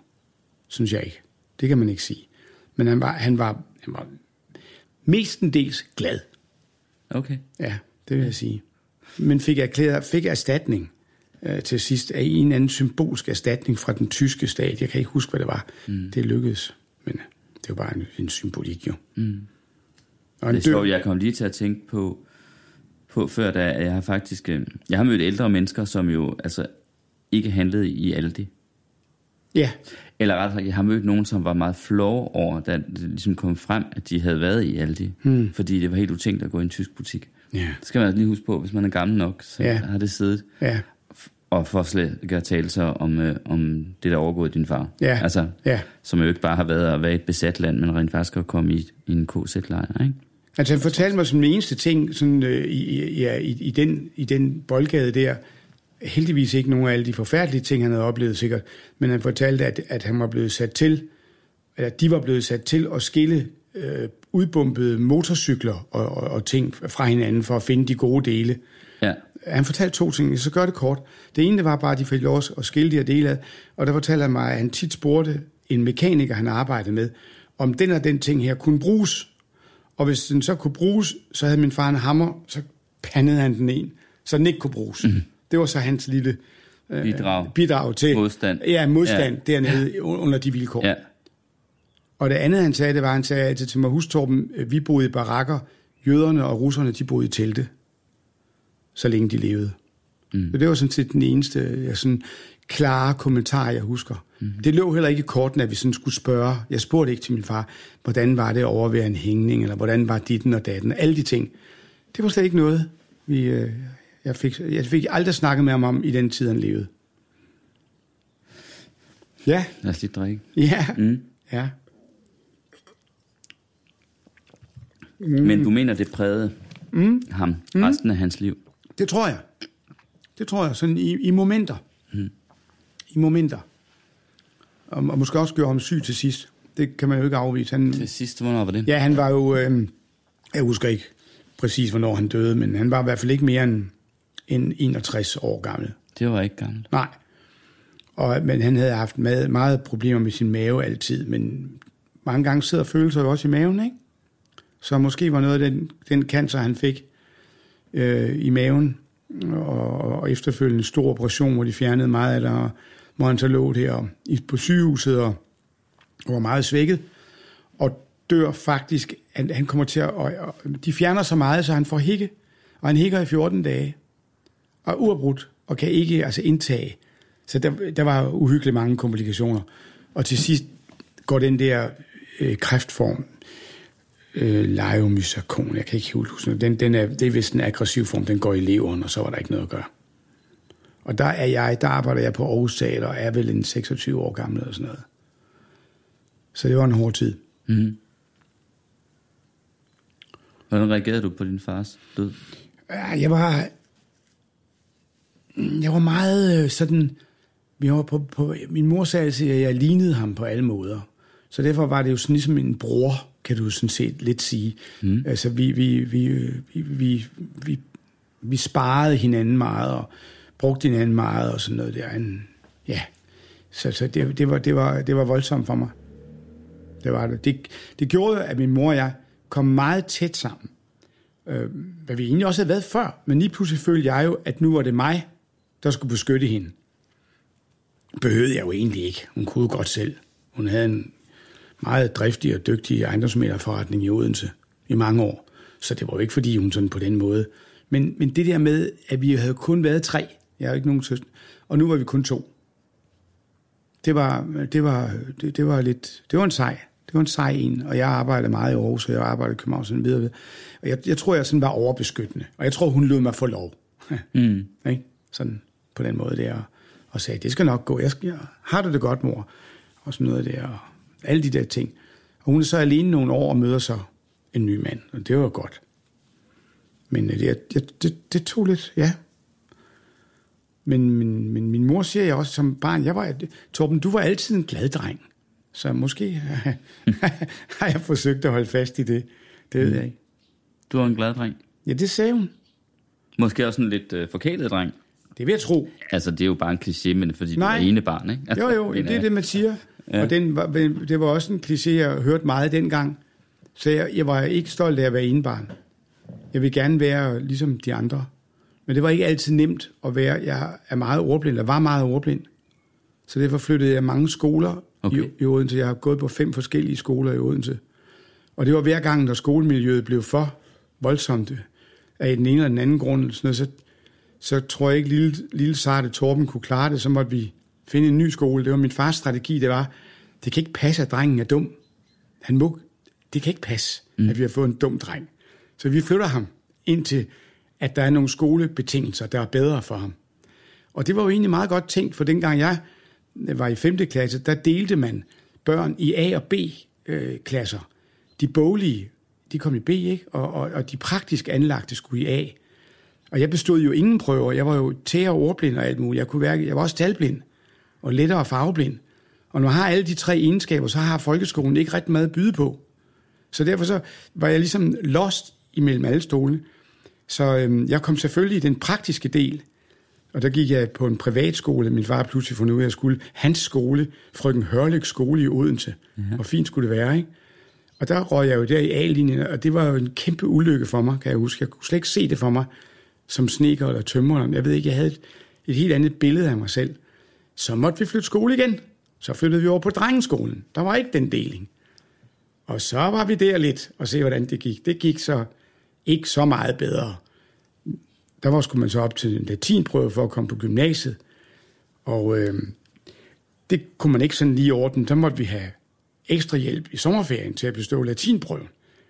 synes jeg ikke. Det kan man ikke sige. Men han var, han var, han var mestendels glad. Okay. Ja, det vil jeg sige. Men fik, erklæret, fik erstatning øh, til sidst af en eller anden symbolsk erstatning fra den tyske stat. Jeg kan ikke huske, hvad det var. Mm. Det lykkedes, men det var bare en, en symbolik jo. Mm. Og Det er sjovt, jeg kom lige til at tænke på, på før, da jeg har faktisk... øh, Jeg har mødt ældre mennesker, som jo altså ikke handlede i Aldi. Ja, Eller rettere sagt, jeg har mødt nogen, som var meget flove over, da det ligesom kom frem, at de havde været i Aldi. Hmm. Fordi det var helt utænkt at gå i en tysk butik. Ja. Det skal man altså lige huske på, hvis man er gammel nok, så ja. har det siddet. ja, Og for slet ikke at tale sig om, øh, om det, der er overgået din far. Ja. Altså, ja. som jo ikke bare har været at være et besat land, men rent faktisk at komme i, i en KZ-lejr, ikke? Altså han fortalte mig som den eneste ting sådan, øh, i, i, ja, i, i, den, i den boldgade der, heldigvis ikke nogen af alle de forfærdelige ting, han havde oplevet sikkert, men han fortalte, at, at han var blevet sat til, eller de var blevet sat til at skille øh, udbumpede motorcykler og, og, og ting fra hinanden for at finde de gode dele. Han fortalte to ting, så gør det kort. Det ene det var bare, at de fik lov at skille de her dele ad, og der fortalte han mig, at han tit spurgte en mekaniker, han arbejdede med, om den og den ting her kunne bruges. Og hvis den så kunne bruges, så havde min far en hammer, så pandede han den en, så den ikke kunne bruges. Mm. Det var så hans lille øh, Bidrag. bidrag til Modstand. Ja, modstand Ja. ja. dernede under de vilkår. Ja. Og det andet, han sagde, det var, han sagde altid til mig, husk Torben, øh, vi boede i barakker, jøderne og russerne, de boede i telte, så længe de levede. Mm. Så det var sådan set den eneste ja, sådan, klare kommentar, jeg husker. Mm. Det lå heller ikke i korten, at vi sådan skulle spørge. Jeg spurgte ikke til min far, hvordan var det at overvære en hængning, eller hvordan var ditten og datten, alle de ting. Det var slet ikke noget, vi, øh, jeg, fik, jeg fik aldrig snakket med ham om i den tid, han levede. Ja, Lad os lige drikke. ja, Mm. ja. Mm. Men du mener, det prægede mm. ham resten af hans liv? Det tror jeg. Det tror jeg, sådan i, i momenter. Mm. I momenter. Og, og måske også gøre ham syg til sidst. Det kan man jo ikke afvise. Han, Til sidst, hvornår var det? Ja, han var jo... Øh, jeg husker ikke præcis, hvornår han døde, men han var i hvert fald ikke mere end, end 61 år gammel. Det var ikke gammelt. Nej. Og, men han havde haft meget, meget problemer med sin mave altid, men mange gange sidder følelser jo også i maven, ikke? Så måske var noget af den, den cancer, han fik øh, i maven, og, og efterfølgende en stor operation, hvor de fjernede meget af det, og hvor han så lå der i- på sygehuset og, og var meget svækket, og dør faktisk, han, han kommer til at, og, og, de fjerner så meget, så han får hikke, og han hikker i 14 dage, og uafbrudt, og kan ikke altså indtage. Så der, der var uhyggeligt mange komplikationer. Og til sidst går den der øh, kræftform, øh, leiomysakon, jeg kan ikke helt huske den, den er, det er vist en aggressiv form, den går i leveren, og så var der ikke noget at gøre. Og der er jeg, der arbejder jeg på Aarhus Teater, og er vel en 26 år gammel eller sådan noget. Så det var en hård tid. Mm. Hvordan reagerede du på din fars død? Jeg var, jeg var meget øh, sådan, vi var på, på, min mor sagde altid, at jeg lignede ham på alle måder. Så derfor var det jo sådan ligesom en bror, kan du sådan set lidt sige. Mm. Altså vi, vi, vi, vi, vi, vi, vi sparede hinanden meget, og brugte hinanden meget, og sådan noget der. En, ja, så, så det, det, var, det, var, det var voldsomt for mig. Det var det. det. Det gjorde, at min mor og jeg kom meget tæt sammen øh, hvad vi egentlig også havde været før. Men lige pludselig følte jeg jo, at nu var det mig, der skulle beskytte hende. Behøvede jeg jo egentlig ikke. Hun kunne godt selv. Hun havde en meget driftig og dygtig ejendomsmælerforretning i Odense i mange år. Så det var jo ikke, fordi hun sådan på den måde. Men, men det der med, at vi havde kun været tre. Jeg har jo ikke nogen søster. Og nu var vi kun to. Det var, det var, det, det var lidt, det var en sej. Det var en sej en, og jeg arbejdede meget i Aarhus, og jeg arbejdede i København sådan videre. ved. Og jeg, jeg tror, jeg sådan var overbeskyttende. Og jeg tror, hun lod mig få lov. Mm. Ikke? Sådan på den måde der. Og sagde, det skal nok gå. Jeg skal, har du det godt, mor? Og sådan noget der. Alle de der ting. Og hun er så alene nogle år og møder så en ny mand. Og det var godt. Men øh, det, det, det, det tog lidt, ja. Men, men, men min mor siger jeg også som barn, jeg var, Torben, du var altid en glad dreng. Så måske har jeg forsøgt at holde fast i det. Det ved jeg ikke. Du var en glad dreng. Ja, det sagde hun. Måske også en lidt øh, forkælet dreng. Det vil jeg tro. Altså, det er jo bare en kliché, men fordi Nej. du er ene barn, ikke? Altså, Jo, jo, det er øh, det, man siger. Ja. Og den var, det var også en kliché, jeg hørte meget dengang. Så jeg, jeg var ikke stolt af at være enebarn. Jeg vil gerne være ligesom de andre. Men det var ikke altid nemt at være. Jeg er meget ordblind, eller var meget ordblind. Så derfor flyttede jeg mange skoler Okay. i, i Odense. Jeg har gået på fem forskellige skoler i Odense. Og det var hver gang, når skolemiljøet blev for voldsomt af den ene eller den anden grund, sådan noget, så, så tror jeg ikke, lille, lille sarte Torben kunne klare det. Så måtte vi finde en ny skole. Det var min fars strategi, det var, det kan ikke passe, at drengen er dum. Han må, det kan ikke passe, mm. at vi har fået en dum dreng. Så vi flytter ham indtil, at der er nogle skolebetingelser, der er bedre for ham. Og det var jo egentlig meget godt tænkt, for dengang jeg var i 5. klasse, der delte man børn i A- og B-klasser. De boglige, de kom i B, ikke? Og, og, og de praktisk anlagte skulle i A. Og jeg bestod jo ingen prøver. Jeg var jo tære og ordblind og alt muligt. Jeg, kunne være, jeg var også talblind og lettere farveblind. Og når man har alle de tre egenskaber, så har folkeskolen ikke ret meget at byde på. Så derfor så var jeg ligesom lost imellem alle stolene. Så øhm, jeg kom selvfølgelig i den praktiske del, og der gik jeg på en privatskole. Min far pludselig fundet ud af, at jeg skulle hans skole, frøken Hørlyks skole i Odense. Ja. Hvor fint skulle det være, ikke? Og der røg jeg jo der i A-linjen, og det var jo en kæmpe ulykke for mig, kan jeg huske. Jeg kunne slet ikke se det for mig som sneker eller tømrer. Jeg ved ikke, jeg havde et, et helt andet billede af mig selv. Så måtte vi flytte skole igen. Så flyttede vi over på drengeskolen. Der var ikke den deling. Og så var vi der lidt og se, hvordan det gik. Det gik så ikke så meget bedre. Der var skulle man så op til en latinprøve for at komme på gymnasiet. Og øh, det kunne man ikke sådan lige ordne. Der måtte vi have ekstra hjælp i sommerferien til at bestå latinprøven.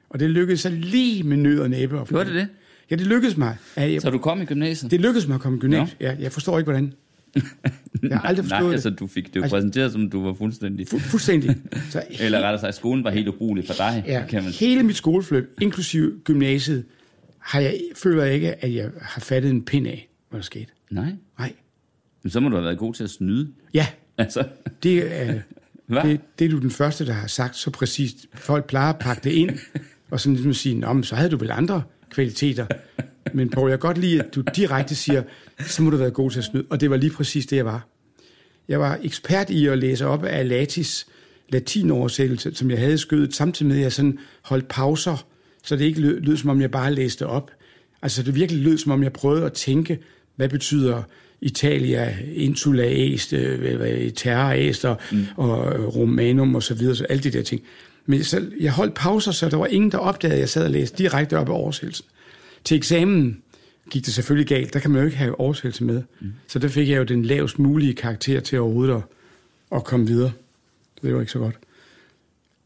Og det lykkedes så lige med nød og næppe. Gjorde det det? Ja, det lykkedes mig. Ja, jeg, Så du kom i gymnasiet? det lykkedes mig at komme i gymnasiet. Ja, jeg forstår ikke, hvordan. Jeg har aldrig forstået Nej, det. altså du fik det jo Altså- præsenteret, som du var fuldstændig... Fu- fuldstændig. Så Eller rettere sagt, skolen var helt ubrugelig for dig, ja, kan man hele mit skoleforløb, inklusive gymnasiet, har jeg, føler jeg ikke, at jeg har fattet en pind af, hvad der skete. Nej. Nej. Men så må du have været god til at snyde. Ja, Altså, det er, hvad? det, det er du den første, der har sagt så præcist. Folk plejer at pakke det ind, og sådan ligesom sige, Nå, men så havde du vel andre kvaliteter. Men Poul, jeg kan godt lide, at du direkte siger, så må du været god til at snyde. Og det var lige præcis det, jeg var. Jeg var ekspert i at læse op af Latis latinoversættelse, som jeg havde skødet, samtidig med, at jeg sådan holdt pauser, så det ikke lød, lød som om jeg bare læste op. Altså det virkelig lød som om jeg prøvede at tænke, hvad betyder Italia, Insula Est, øh, Terra Est og, mm. og Romanum og så videre, så alle de der ting. Men så, jeg holdt pauser, så der var ingen, der opdagede, at jeg sad og læste direkte op af oversættelsen. Til eksamen gik det selvfølgelig galt. Der kan man jo ikke have oversættelse med. Mm. Så der fik jeg jo den lavest mulige karakter til overhovedet at, at komme videre. Det var ikke så godt.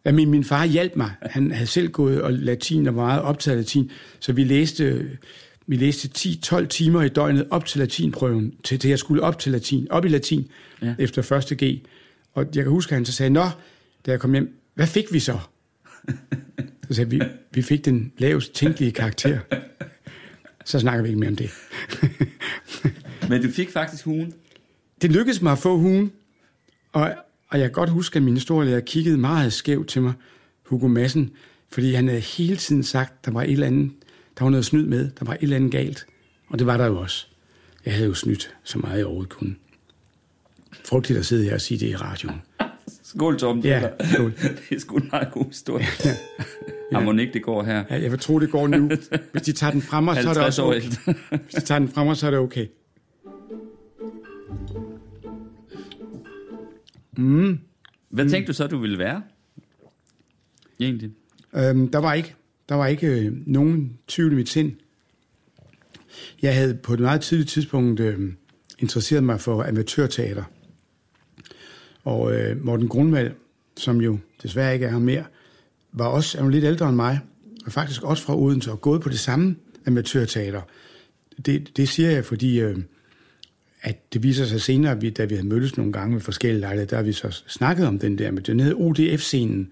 Ja, min, min far hjalp mig. Han havde selv gået og latin og var meget optaget af latin, så vi læste, vi læste 10-12 timer i døgnet op til latinprøven, til det jeg skulle op til latin, op i latin, ja. efter første G. Og jeg kan huske, at han så sagde, Nå, da jeg kom hjem, hvad fik vi så? Så sagde vi, vi fik den lavest tænkelige karakter. Så snakker vi ikke mere om det. Men du fik faktisk hugen. Det lykkedes mig at få hugen, og, og jeg kan godt huske, at min historielærer kiggede meget skævt til mig, Hugo Madsen, fordi han havde hele tiden sagt, der var et eller andet, der var noget snyd med, der var et eller andet galt. Og det var der jo også. Jeg havde jo snydt så meget, jeg overhovedet kunne. Frygteligt at sidde her og sige det i radioen. Skål, Tom. Ja, Det er- skål. Det er sgu en meget god historie. ja. Harmonik, det går her. Ja, jeg vil tro, det går nu. Hvis de tager den frem, så er det 50 også okay. Hvis de tager den frem, så er det okay. Hvad tænkte du så, du ville være? Egentlig. Øhm, der var ikke, der var ikke øh, nogen tvivl i mit sind. Jeg havde på et meget tidligt tidspunkt øh, interesseret mig for amatørteater. Og øh, Morten Grundvald, som jo desværre ikke er her mere, var også er jo lidt ældre end mig, og faktisk også fra Odense, og gået på det samme amatørteater. Det, det siger jeg, fordi øh, at det viser sig senere, at vi, da vi havde mødtes nogle gange ved forskellige lejligheder, der har vi så snakket om den der, men den hed ODF-scenen,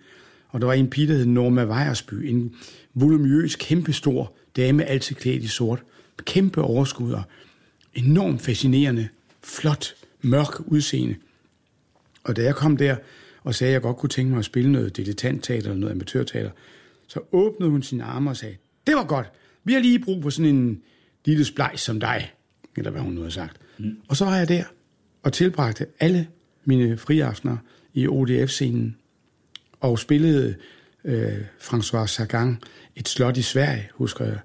og der var en pige, der hed Norma Vejersby, en voluminøs, kæmpestor dame, altid klædt i sort, kæmpe overskud og enormt fascinerende, flot, mørk udseende. Og da jeg kom der og sagde, at jeg godt kunne tænke mig at spille noget dilettantteater eller noget amatørteater, så åbnede hun sine arme og sagde, det var godt, vi har lige brug for sådan en lille splejs som dig, eller hvad hun nu har sagt. Mm. Og så var jeg der og tilbragte alle mine friaftener i ODF-scenen og spillede øh, François Sagan et slot i Sverige, husker jeg.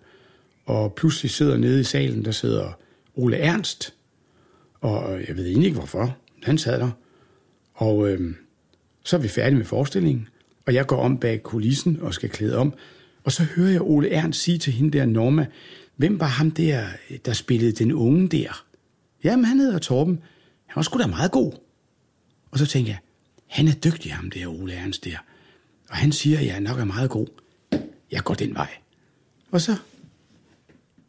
Og pludselig sidder nede i salen, der sidder Ole Ernst, og jeg ved egentlig ikke hvorfor, han sad der. Og øh, så er vi færdige med forestillingen, og jeg går om bag kulissen og skal klæde om, og så hører jeg Ole Ernst sige til hende der, Norma, hvem var ham der, der spillede den unge der? Jamen, han hedder Torben. Han var sgu da meget god. Og så tænker jeg, han er dygtig, ham der Ole Ernst der. Og han siger, at jeg nok er meget god. Jeg går den vej. Og så,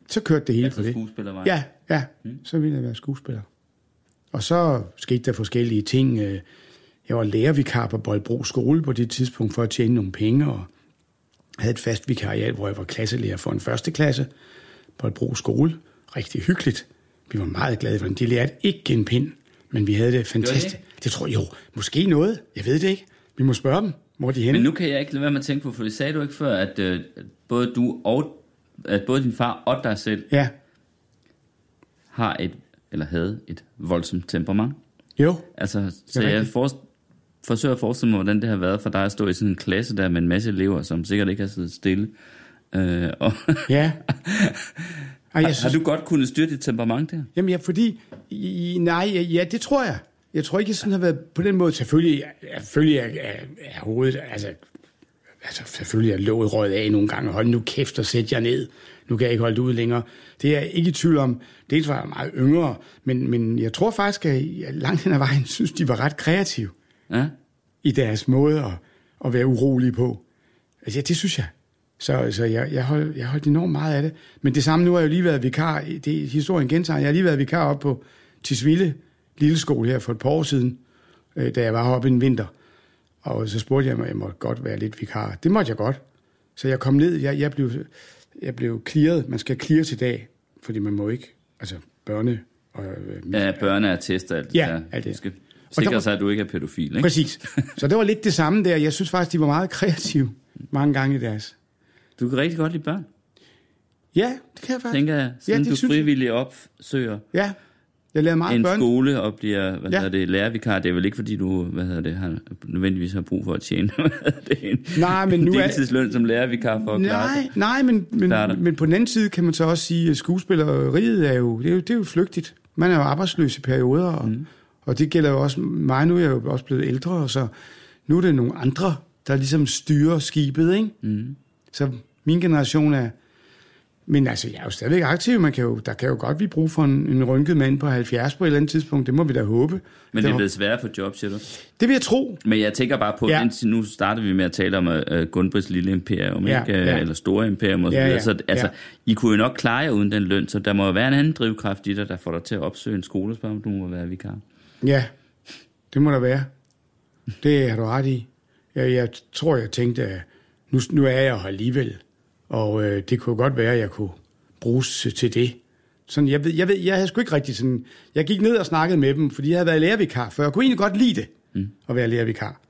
så kørte det hele Altså på det. Ja, ja. Så ville jeg være skuespiller. Og så skete der forskellige ting. Øh, Jeg var lærervikar på Boldbro skole på det tidspunkt for at tjene nogle penge, og havde et fast vikariat, hvor jeg var klasselærer for en første klasse på Boldbro skole. Rigtig hyggeligt. Vi var meget glade for det. De lærte ikke en pind, men vi havde det fantastisk. det? Det, tror jeg jo. Måske noget. Jeg ved det ikke. Vi må spørge dem, hvor de henne. Men nu kan jeg ikke lade være med at tænke på, for det sagde du ikke før, at øh, både du og at både din far og dig selv Ja. har et, eller havde et voldsomt temperament. Jo. Altså, så jeg rigtigt. for, forsøger at forestille mig, hvordan det har været for dig at stå i sådan en klasse der med en masse elever, som sikkert ikke har siddet stille. Øh, og Ja. Ej, har, jeg har du godt kunnet styre dit temperament der? Jamen ja, fordi... I, nej, ja, det tror jeg. Jeg tror ikke, jeg sådan har været på den måde. Selvfølgelig, selvfølgelig er, er, er hovedet... Altså, altså, selvfølgelig er låget røget af nogle gange. Hold nu kæft og sæt jer ned. Nu kan jeg ikke holde det ud længere. Det er jeg ikke i tvivl om. Dels var jeg meget yngre, men, men jeg tror faktisk, at jeg langt hen ad vejen synes, de var ret kreative Ja? i deres måde at, at være urolige på. Altså, ja, det synes jeg. Så, så jeg, jeg, holdt, jeg holdt enormt meget af det. Men det samme, nu har jeg jo lige været vikar, det, historien gentager, jeg har lige været vikar op på Tisvilde Lille Skole her for et par år siden, øh, da jeg var heroppe en vinter. Og så spurgte jeg mig, om jeg måtte godt være lidt vikar. Det måtte jeg godt. Så jeg kom ned, jeg, jeg blev, jeg blev clearet. Man skal clear til dag, fordi man må ikke, altså børne- og øh, Ja, børneattester alt det Ja, der. alt det. Du skal sikre var- sig, at du ikke er pædofil, ikke? Præcis. Så det var lidt det samme der. Jeg synes faktisk, de var meget kreative mange gange i deres. Du kan rigtig godt lide børn, Ja, det kan jeg faktisk. tænker jeg. Siden det du frivilligt opsøger Ja, jeg lavede meget en børn. skole og bliver hvad Ja. hedder det, lærervikar. Det er vel ikke, fordi du hvad hedder det, har, nødvendigvis har brug for at tjene det, en, Nej, men nu en er- deltidsløn som lærervikar for at klare Nej, sig. nej men, men, Klart det. men på den anden side kan man så også sige, at skuespilleriet er jo, det er jo, det er jo flygtigt. Man er jo arbejdsløs i perioder, og, mm. og det gælder jo også mig. Nu er jeg jo også blevet ældre, og så nu er det nogle andre, der ligesom styrer skibet, ikke? Mm. Så min generation er... Men altså, jeg er jo stadigvæk aktiv. Man kan jo, der kan jo godt blive brug for en, en rynket mand på 70 på et eller andet tidspunkt. Det må vi da håbe. Men det er blevet sværere for job, siger du? det vil jeg tro. Men jeg tænker bare på, Ja. ja. nu starter vi med at tale om uh, Gunbrids lille imperium, Ja, ikke? Ja. eller store imperium og så Ja, ja, Så altså, ja. I kunne jo nok klare jer uden den løn, så der må jo være en anden drivkraft i dig, der får dig til at opsøge en skole, spørg om du må være vikar. Ja, det må der være. Det har du ret i. Jeg, jeg tror, jeg tænkte, at nu, nu er jeg her alligevel, og øh, det kunne godt være, at jeg kunne bruges til- det. Sådan, jeg, ved, jeg, ved, jeg havde sgu ikke rigtig sådan... Jeg gik ned og snakkede med dem, fordi jeg havde været lærervikar, for jeg kunne egentlig godt lide det, mm. at være lærervikar.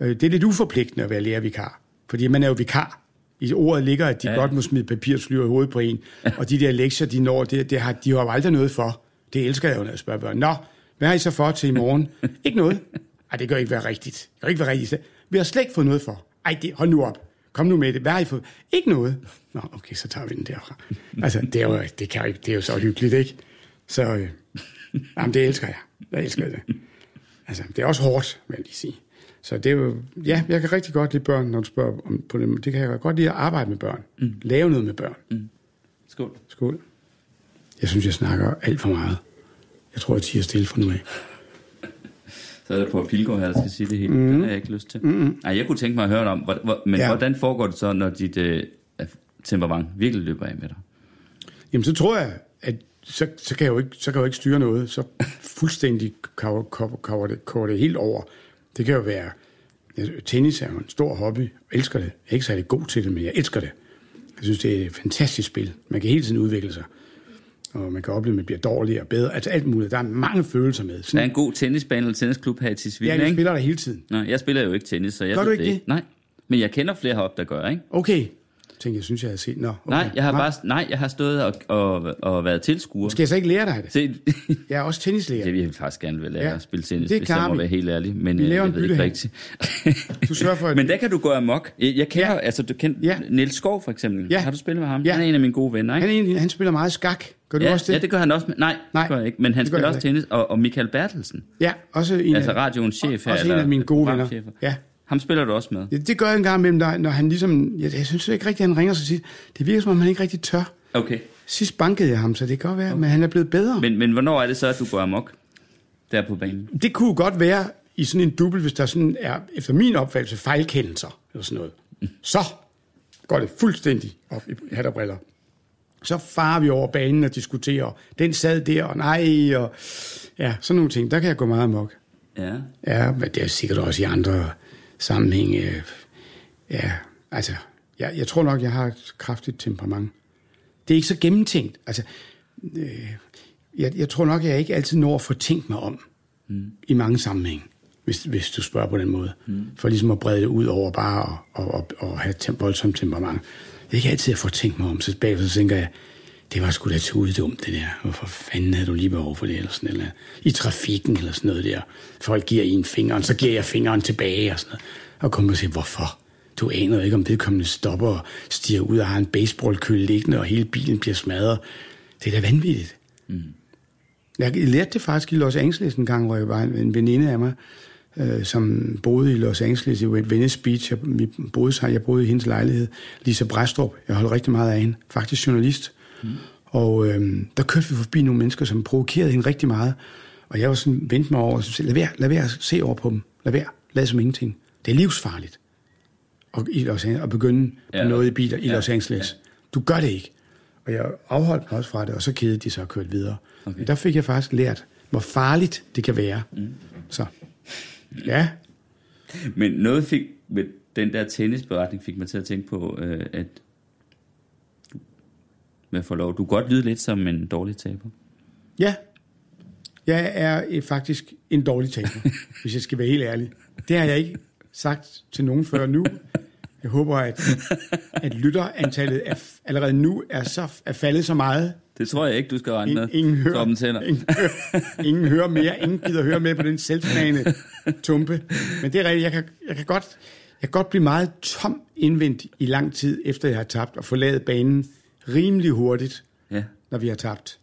Øh, Det er lidt uforpligtende at være lærervikar, fordi man er jo vikar. I ordet ligger, at de ja. Ja. godt må smide papirslyer i hovedet på en, og de der lektier, de når, det, det har, de har jo aldrig noget for. Det elsker jeg jo, når jeg spørger børn. Nå, hvad har I så for til i morgen? ikke noget. Ej, det kan jo ikke være rigtigt. Det kan jo ikke være rigtigt. Vi har slet ikke fået noget for. Ej, det, hold nu op. Kom nu med det. Hvad har I fået? Ikke noget. Nå, okay, så tager vi den derfra. Altså, det er jo, det kan det er jo så hyggeligt, ikke? Så, øh, jamen, det elsker jeg. Jeg elsker det. Altså, det er også hårdt, vil jeg lige sige. Så det er jo, ja, jeg kan rigtig godt lide børn, når du spørger om på det. Det kan jeg godt lide at arbejde med børn. Mm. Lave noget med børn. Mm. Skål. Skål. Jeg synes, jeg snakker alt for meget. Jeg tror, jeg tiger stille fra nu af. Så er det på Pilgaard her, der skal sige det hele. Mm. Det har jeg ikke lyst til. Mm. Ej, jeg kunne tænke mig at høre om, hvor, hvor, men Ja. hvordan foregår det så, når dit øh, temperament virkelig løber af med dig? Jamen, så tror jeg, at så, så, kan jeg jo ikke, så kan jeg jo ikke styre noget. Så fuldstændig kommer kommer det, kommer det helt over. Det kan jo være... Tennis er jo en stor hobby. Jeg elsker det. Jeg er ikke særlig god til det, men jeg elsker det. Jeg synes, det er et fantastisk spil. Man kan hele tiden udvikle sig. Og man kan opleve, at man bliver dårligere og bedre. Altså alt muligt. Der er mange følelser med. Der er Sådan, en god tennisbane eller tennisklub her i Tisvilde, ja, jeg ikke? spiller der hele tiden. Nå, jeg spiller jo ikke tennis, så jeg Gør du ikke det? Nej, men jeg kender flere heroppe, der gør, ikke? Okay. Tænker, jeg synes, jeg havde set. Nå, okay. Nej, jeg har bare nej, jeg har stået og, og, og været tilskuer. Skal jeg så ikke lære dig det? Se, Jeg er også tennislærer. det vil jeg faktisk gerne vil lære Ja, at spille tennis, det hvis jeg må vi. være helt ærlig. Men Vi øh, laver jeg en ved ikke rigtigt. Du sørger for, at... Men der kan du gå amok. Jeg kender, Ja. altså du kender Ja. Niels Skov for eksempel. Ja. Har du spillet med ham? Ja. Han er en af mine gode venner, ikke? Han, egentlig, han spiller meget skak. Gør du ja, også det? ja, det gør han også. Med, nej, Nej, det gør jeg ikke. Men han spiller også tennis. Og, og Michael Bertelsen, Ja, også en, altså radioens chef her. også en eller af mine gode venner. Ja. Ham spiller du også med. Ja, det gør jeg en gang imellem, der, når han ligesom... Jeg, jeg synes ikke rigtigt, at han ringer så tit. Det virker som om, han ikke rigtig tør. Okay. Sidst bankede jeg ham, så det kan godt være, okay. men han er blevet bedre. Men, Men, men hvornår er det så, at du går amok? Der på banen. det kunne godt være i sådan en dubbel, hvis der sådan er, efter min opfattelse, fejlkendelser eller sådan noget. Så går det fuldstændig op i hat og briller. Så farer vi over banen og diskuterer. Den sad der, og nej, og ja, sådan nogle ting. Der kan jeg gå meget amok. Ja. Ja, men det er sikkert også i andre sammenhænge. Øh, ja, altså, jeg, jeg tror nok, jeg har et kraftigt temperament. Det er ikke så gennemtænkt. Altså, øh, jeg, jeg tror nok, jeg ikke altid når at få tænkt mig om mm. i mange sammenhænge, hvis, hvis du spørger på den måde. Mm. For ligesom at brede det ud over bare at, at, at, have et voldsomt temperament. Det er ikke altid, jeg får tænkt mig om. Så bagefter så tænker jeg, det var sgu da til dumt, det der. Hvorfor fanden havde du lige behov for det, eller sådan eller. I trafikken, eller sådan noget der. Folk giver en fingeren, så giver jeg fingeren tilbage, og sådan noget. Og kommer og siger, hvorfor? Du aner ikke, om vedkommende stopper og stiger ud og har en baseballkølle liggende, og hele bilen bliver smadret. Det er da vanvittigt. Mm. Jeg lærte det faktisk i Los Angeles en gang, hvor jeg var en, veninde af mig, øh, som boede i Los Angeles i Venice Beach. Jeg, vi boede, jeg boede i hendes lejlighed. Lisa Bræstrup, jeg holder rigtig meget af hende. Faktisk journalist. Mm. Og øh, der kørte vi forbi nogle mennesker, som provokerede hende rigtig meget. Og jeg var sådan, vendte mig over og sagde, lad være, lad være at se over på dem. Lad være, lad som ingenting. Det er livsfarligt og, i Los Angeles, at begynde ja. Ja. på noget i biler i Ja. Los Angeles. Du gør det ikke. Og jeg afholdt mig også fra det, og så kedede de så og kørte videre. Okay. Der fik jeg faktisk lært, hvor farligt det kan være. Mm. Så, ja, Men noget fik med den der tennisberetning fik mig til at tænke på, øh, at med for lov, du kan godt lyde lidt som en dårlig taber. ja, Jeg er øh, faktisk en dårlig taber, hvis jeg skal være helt ærlig. Det har jeg ikke sagt til nogen før nu. Jeg håber, at, at lytterantallet er, allerede nu er, så, er faldet så meget. Det tror jeg ikke, du skal regne med. Ingen, ingen, hører, Tænder. ingen, hører, ingen hører mere. Ingen gider høre med på den selvsmagende tumpe. Men det er rigtigt. Jeg kan, jeg kan godt... Jeg kan godt blive meget tom indvendt i lang tid, efter jeg har tabt, og forlade banen rimelig hurtigt, Ja. når vi har tabt.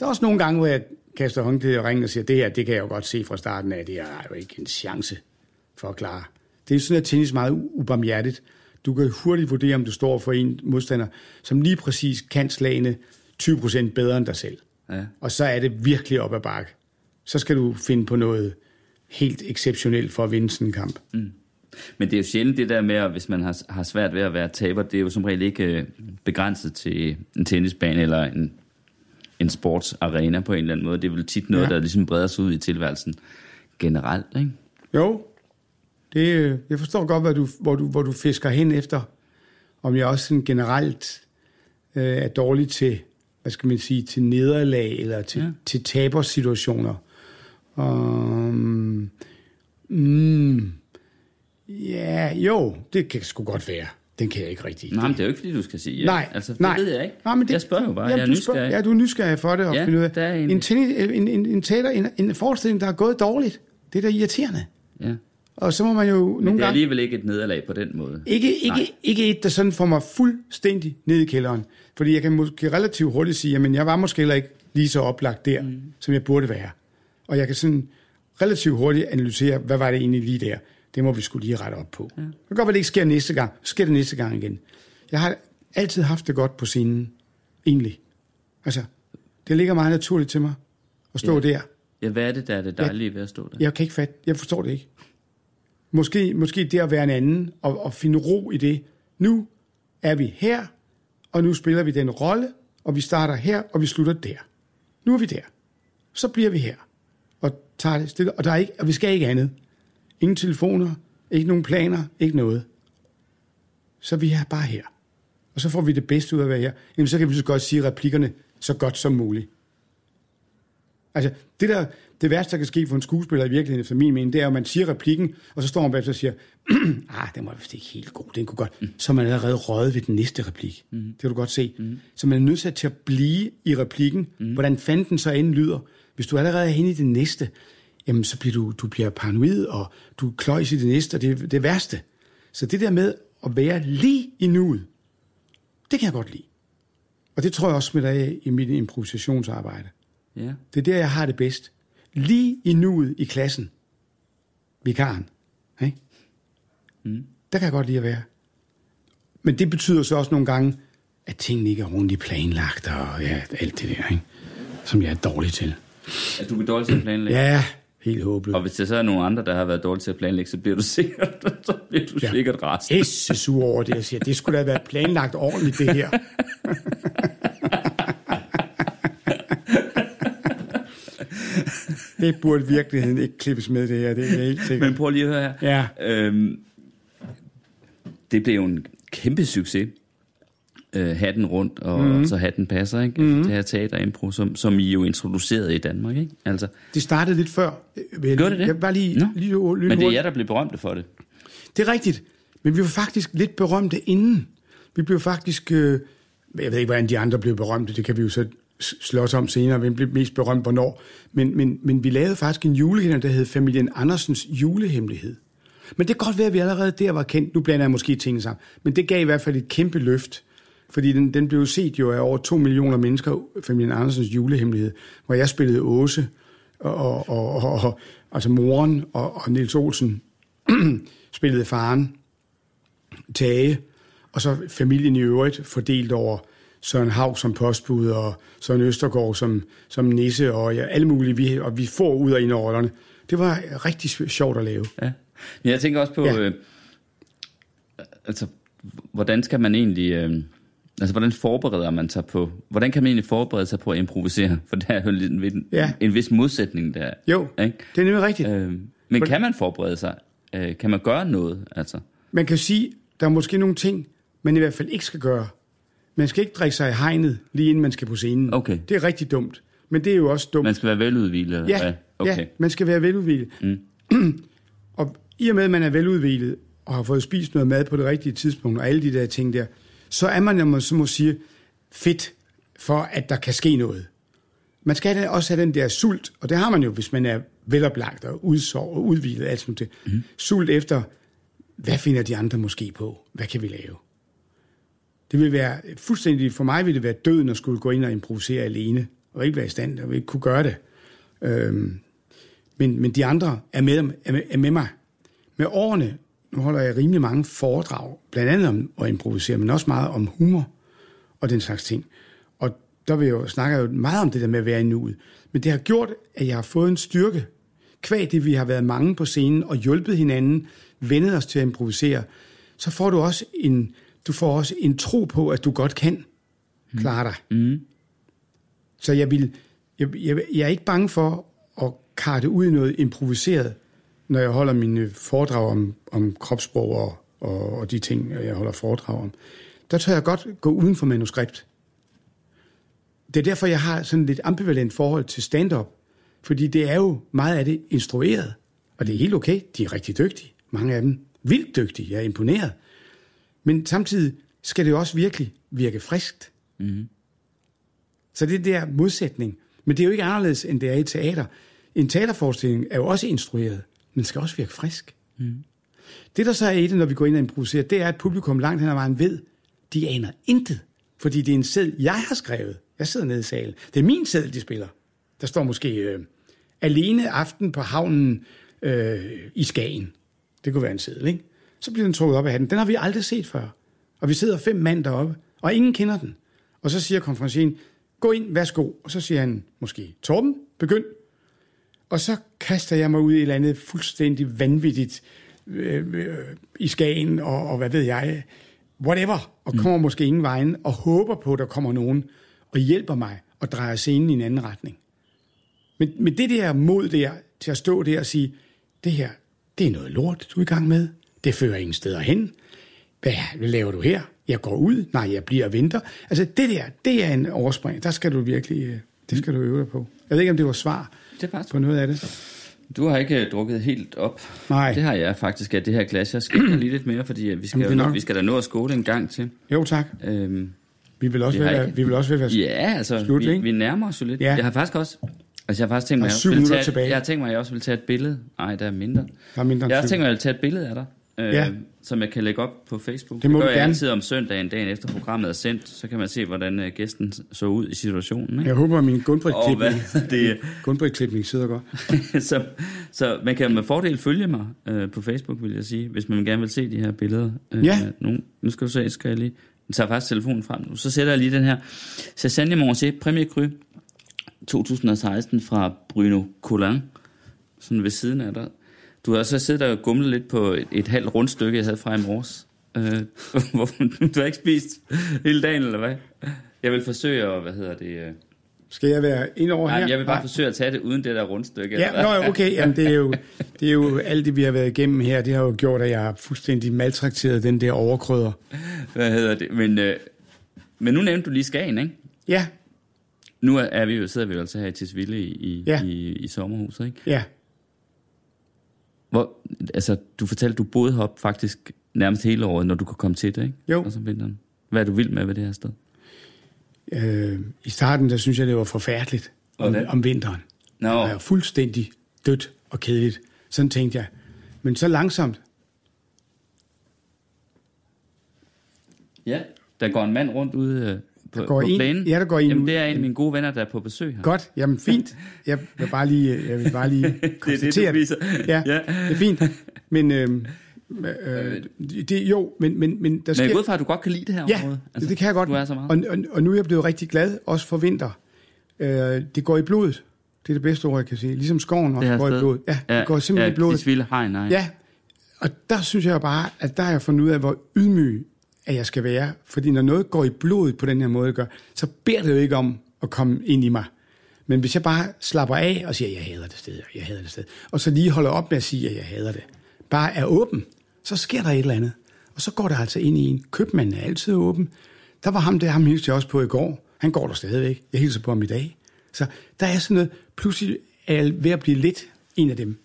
Der er også nogle gange, hvor jeg kaster håndklædet og ringer og siger, det her, det kan jeg jo godt se fra starten af, det er jo ikke en chance for at klare. Det er sådan, at tennis er meget ubarmhjertigt. Du kan hurtigt vurdere, om du står for en modstander, som lige præcis kan slagene 20% bedre end dig selv. Ja. Og så er det virkelig op ad bakke. Så skal du finde på noget helt exceptionelt for at vinde sådan en kamp. Mm. Men det er jo sjældent det der med, at hvis man har, har svært ved at være taber, det er jo som regel ikke øh, begrænset til en tennisbane eller en, en sportsarena på en eller anden måde. Det er vel tit noget, Ja. der ligesom breder sig ud i tilværelsen generelt, ikke? Jo, det, jeg forstår godt, hvad du, hvor, du, hvor du fisker hen efter. Om jeg også sådan generelt øh, er dårlig til, hvad skal man sige, til nederlag eller til. Ja. til tabersituationer. Um, mm, ja, jo, det kan sgu godt være. Den kan jeg ikke rigtig. Nej, men det er jo ikke, fordi du skal sige ja. Nej, altså, det nej. ved jeg ikke. Nej, men det, jeg spørger jo bare, jamen, jeg er nysgerrig. ja, du er nysgerrig for det, og Ja, finde ud af. der er en- en, tennis, en, en, en, teater, en, en forestilling, der er gået dårligt. Det er da irriterende. Ja. Og så må man jo Men nogle det er gange... alligevel ikke et nederlag på den måde. Ikke, ikke, ikke et, der sådan får mig fuldstændig ned i kælderen. Fordi jeg kan måske relativt hurtigt sige, at jeg var måske heller ikke lige så oplagt der, mm. som jeg burde være. Og jeg kan sådan relativt hurtigt analysere, hvad var det egentlig lige der. Det må vi skulle lige rette op på. Ja. Det kan godt være, det ikke sker næste gang. Så sker det næste gang igen. Jeg har altid haft det godt på scenen. Egentlig. Altså, det ligger meget naturligt til mig at stå Ja. der. Ja, hvad er det, der er det dejlige ved at stå der? Jeg kan ikke fatte, jeg forstår det ikke. Måske, måske det at være en anden og, og finde ro i det. Nu er vi her, og nu spiller vi den rolle, og vi starter her, og vi slutter der. Nu er vi der. Så bliver vi her, og tager det stille. Og, der er ikke, og vi skal ikke andet. Ingen telefoner, ikke nogen planer, ikke noget. Så vi er bare her. Og så får vi det bedste ud af at være her. Jamen, så kan vi så godt sige replikkerne så godt som muligt. Altså, det der, det værste, der kan ske for en skuespiller i virkeligheden, efter min mening, det er, at man siger replikken, og så står man bagefter og siger, ah, den var vist ikke helt god, den kunne godt. Så er man allerede røget ved den næste replik. Mm. Det kan du godt se. Mm. Så man er nødt til at blive i replikken. Mm. Hvordan fanden den så end lyder. Hvis du allerede er henne i det næste, jamen så bliver du, du bliver paranoid, og du kløjs i det næste, og det er det værste. Så det der med at være lige i nuet, det kan jeg godt lide. Og det tror jeg også smitter af i mit improvisationsarbejde. Ja. Det er der, jeg har det bedst. Lige i nuet i klassen. Vikaren. Ikke? Mm. Der kan jeg godt lide at være. Men det betyder så også nogle gange, at tingene ikke er ordentligt planlagt, og ja, alt det der, ikke? som jeg er dårlig til. At du er dårlig til at planlægge. Ja, helt håbløst. Og hvis der så er nogle andre, der har været dårlige til at planlægge, så bliver du sikkert, så bliver du Ja. sikkert rast. Pisse sur over det, jeg siger. Det skulle da have været planlagt ordentligt, det her. det burde virkeligheden ikke klippes med, det her. Det er jeg helt sikkert. Men prøv lige at høre her. Ja. Øhm, det blev jo en kæmpe succes. Øh, hatten rundt, og mm. så hatten passer, ikke? Mm. Det her teaterimpro, som, som I jo introducerede i Danmark, ikke? Altså, Det startede lidt før. Vil jeg Gør det det? Jeg bare lige, Nå. lige, lige, lige men det er jer, der blev berømte for det. Det er rigtigt. Men vi var faktisk lidt berømte inden. Vi blev faktisk... Øh, jeg ved ikke, hvordan de andre blev berømte. Det kan vi jo så slås om senere, hvem blev mest berømt hvornår. Men, men, men vi lavede faktisk en julekalender, der hed Familien Andersens julehemmelighed. Men det kan godt være, at vi allerede der var kendt. Nu blander jeg måske tingene sammen. Men det gav i hvert fald et kæmpe løft. Fordi den, den blev set jo af over to millioner mennesker, Familien Andersens julehemmelighed, hvor jeg spillede Åse, og, og, og, og, altså moren, og, og Niels Olsen spillede faren, Tage, og så familien i øvrigt fordelt over Søren Hav som postbud, og Søren Østergaard som, som nisse, og ja, alle mulige, vi, og vi får ud af en rollerne. Det var rigtig sjovt at lave. Ja. Men jeg tænker også på, ja. øh, altså, hvordan skal man egentlig, øh, altså, hvordan forbereder man sig på, hvordan kan man egentlig forberede sig på at improvisere? For der er jo en, en, Ja. en vis modsætning der. Jo, Ikke? det er nemlig rigtigt. Øh, men kan man forberede sig? Øh, kan man gøre noget? Altså? Man kan sige, der er måske nogle ting, man i hvert fald ikke skal gøre. Man skal ikke drikke sig i hegnet, lige inden man skal på scenen. Okay. Det er rigtig dumt. men det er jo også dumt. Man skal være veludvilet? Ja, ja, okay. ja, man skal være veludvilet. Mm. og i og med, at man er veludvilet og har fået spist noget mad på det rigtige tidspunkt, og alle de der ting der, så er man, jo, som må sige, fedt for, at der kan ske noget. Man skal også have den der sult, og det har man jo, hvis man er veloplagt og udsov og udvilet, alt sådan noget. Mm. Sult efter, hvad finder de andre måske på? Hvad kan vi lave? Det vil være fuldstændig, for mig vil det være døden at skulle gå ind og improvisere alene, og ikke være i stand, og ikke kunne gøre det. Øhm, men, men de andre er med, er, med, er med mig. Med årene, nu holder jeg rimelig mange foredrag, blandt andet om at improvisere, men også meget om humor og den slags ting. Og der vil jeg jo, snakker jeg jo meget om det der med at være i nuet. Men det har gjort, at jeg har fået en styrke. Kvæg det, vi har været mange på scenen og hjulpet hinanden, vendet os til at improvisere, så får du også en, du får også en tro på, at du godt kan klare dig. Mm. Så jeg, vil, jeg, jeg, jeg er ikke bange for at karte ud i noget improviseret, når jeg holder mine foredrag om, om kropssprog og, og, og de ting, jeg holder foredrag om. Der tør jeg godt gå uden for manuskript. Det er derfor, jeg har sådan lidt ambivalent forhold til stand-up. Fordi det er jo meget af det instrueret. Og det er helt okay. De er rigtig dygtige. Mange af dem vildt dygtige. Jeg er imponeret. Men samtidig skal det jo også virkelig virke friskt. Så det er der modsætning. Men det er jo ikke anderledes, end det er i teater. En teaterforestilling er jo også instrueret, men skal også virke frisk. Mm. Det, der så er i det, når vi går ind og improviserer, det er, at publikum langt hen ad vejen ved, de aner intet. Fordi det er en seddel, jeg har skrevet. Jeg sidder nede i salen. Det er min seddel, de spiller. Der står måske øh, alene aften på havnen øh, i Skagen. Det kunne være en seddel, ikke? Så bliver den trukket op af hatten. Den har vi aldrig set før. Og vi sidder fem mand deroppe, og ingen kender den. Og så siger konferencien, gå ind, værsgo. Og så siger han, måske, Torben, begynd. Og så kaster jeg mig ud i et eller andet fuldstændig vanvittigt øh, øh, i Skagen, og, og hvad ved jeg, whatever, og kommer mm. måske ingen vejen, og håber på, at der kommer nogen, og hjælper mig, og drejer scenen i en anden retning. Men, men det der mod der, til at stå der og sige, det her, det er noget lort, du er i gang med. Det fører ingen steder hen. Hvad, laver du her? Jeg går ud. Nej, jeg bliver og venter. Altså det der, det er en overspring. Der skal du virkelig, øh, det skal du øve dig på. Jeg ved ikke, om det var svar Det er faktisk på noget af det. Du har ikke øh, drukket helt op. Nej. Det har jeg faktisk af det her glas. Jeg skal lige lidt mere, fordi øh, vi skal, Jamen, jo, vi skal da nå at skåle en gang til. Jo, tak. Øhm, Vi vil også, har være, ikke- vi vil også være ja, altså, Slut, vi, ikke? vi nærmer os jo lidt. Ja. Jeg har faktisk også... Altså, jeg har faktisk tænkt mig, at jeg, minutter tage, tilbage. jeg har tænkt mig, at jeg også vil tage et billede. Nej, der er mindre. Der er mindre Jeg har tænkt mig, at jeg vil tage et billede af dig. Øh, Ja. Som jeg kan lægge op på Facebook. Det må gør du jeg gerne. altid om søndagen, dagen efter programmet er sendt. Så kan man se, hvordan øh, gæsten så ud i situationen. Ikke? Jeg håber, at min hvad det sidder godt. så, så man kan med fordel følge mig øh, på Facebook, vil jeg sige, hvis man gerne vil se de her billeder. Øh, Ja. Nu, nu skal du se, skal jeg lige... Jeg tager faktisk telefonen frem nu. Så sætter jeg lige den her Cézanne Monché Premier Cru 2016 fra Bruno Collin, sådan ved siden af dig. Du har så siddet og gumlet lidt på et, et halvt rundstykke, jeg havde fra i morges. Øh, du har ikke spist hele dagen, eller hvad? Jeg vil forsøge at, hvad hedder det... Øh, Skal jeg være ind over nej, her? jeg vil bare Nej. forsøge at tage det uden det der rundstykke. Ja, nå, okay. Jamen, det, er jo, det er jo alt det, vi har været igennem her. Det har jo gjort, at jeg har fuldstændig maltrakteret den der overkrydder. Hvad hedder det? Men, øh, men nu nævnte du lige Skagen, ikke? Ja, Nu er, er vi jo, sidder vi jo altså her i Tisvilde i, i, Ja. i, i sommerhuset, ikke? ja. Hvor, altså, du fortalte, du boede heroppe faktisk nærmest hele året, når du kunne komme til det, ikke? Jo. Altså vinteren. Hvad er du vild med ved det her sted? Øh, I starten, der synes jeg, det var forfærdeligt om, om vinteren. Nå, Det var fuldstændig dødt og kedeligt. Sådan tænkte jeg. Men så langsomt, ja. Der går en mand rundt ude øh, på, går på en- plænen. ja, der går en Jamen, det er en af mine gode venner, der er på besøg her. godt, jamen fint. Jeg vil bare lige, jeg vil bare lige det, du konstatere viser. Ja, Ja. det er fint. Men øh, øh, det, jo, men, men, men der Men sker... jeg går ud fra, at du godt kan lide det her Ja, område. altså, det kan jeg godt. Du er så meget. Og, og, og nu er jeg blevet rigtig glad, også for vinter. Øh, det går i blodet. Det er det bedste ord, jeg kan sige. Ligesom skoven det også går sted. i blodet. Ja, det går simpelthen ja, i blodet. Tisvilde Hegn, nej. Ja, og der synes jeg bare, at der har jeg fundet ud af, hvor ydmyg at jeg skal være. Fordi når noget går i blodet på den her måde, gør, så beder det jo ikke om at komme ind i mig. Men hvis jeg bare slapper af og siger, at jeg hader det sted, jeg hader det sted, og så lige holder op med at sige, at jeg hader det, bare er åben, så sker der et eller andet. Og så går det altså ind i en. Købmanden er altid åben. Der var ham der, ham hilste jeg også på i går. Han går der stadigvæk. Jeg hilser på ham i dag. Så der er sådan noget, pludselig er jeg ved at blive lidt en af dem.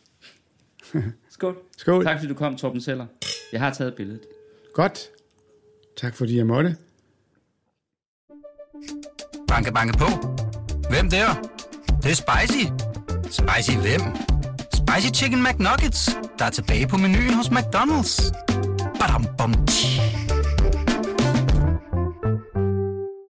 Skål. Skål. Tak fordi du kom, Torben Seller. Jeg har taget billedet. Godt. Tak fordi jeg måtte. Banke, banke på. Hvem der? Det, det er spicy. Spicy hvem? Spicy Chicken McNuggets, der er tilbage på menuen hos McDonald's. Badum, bom, tji.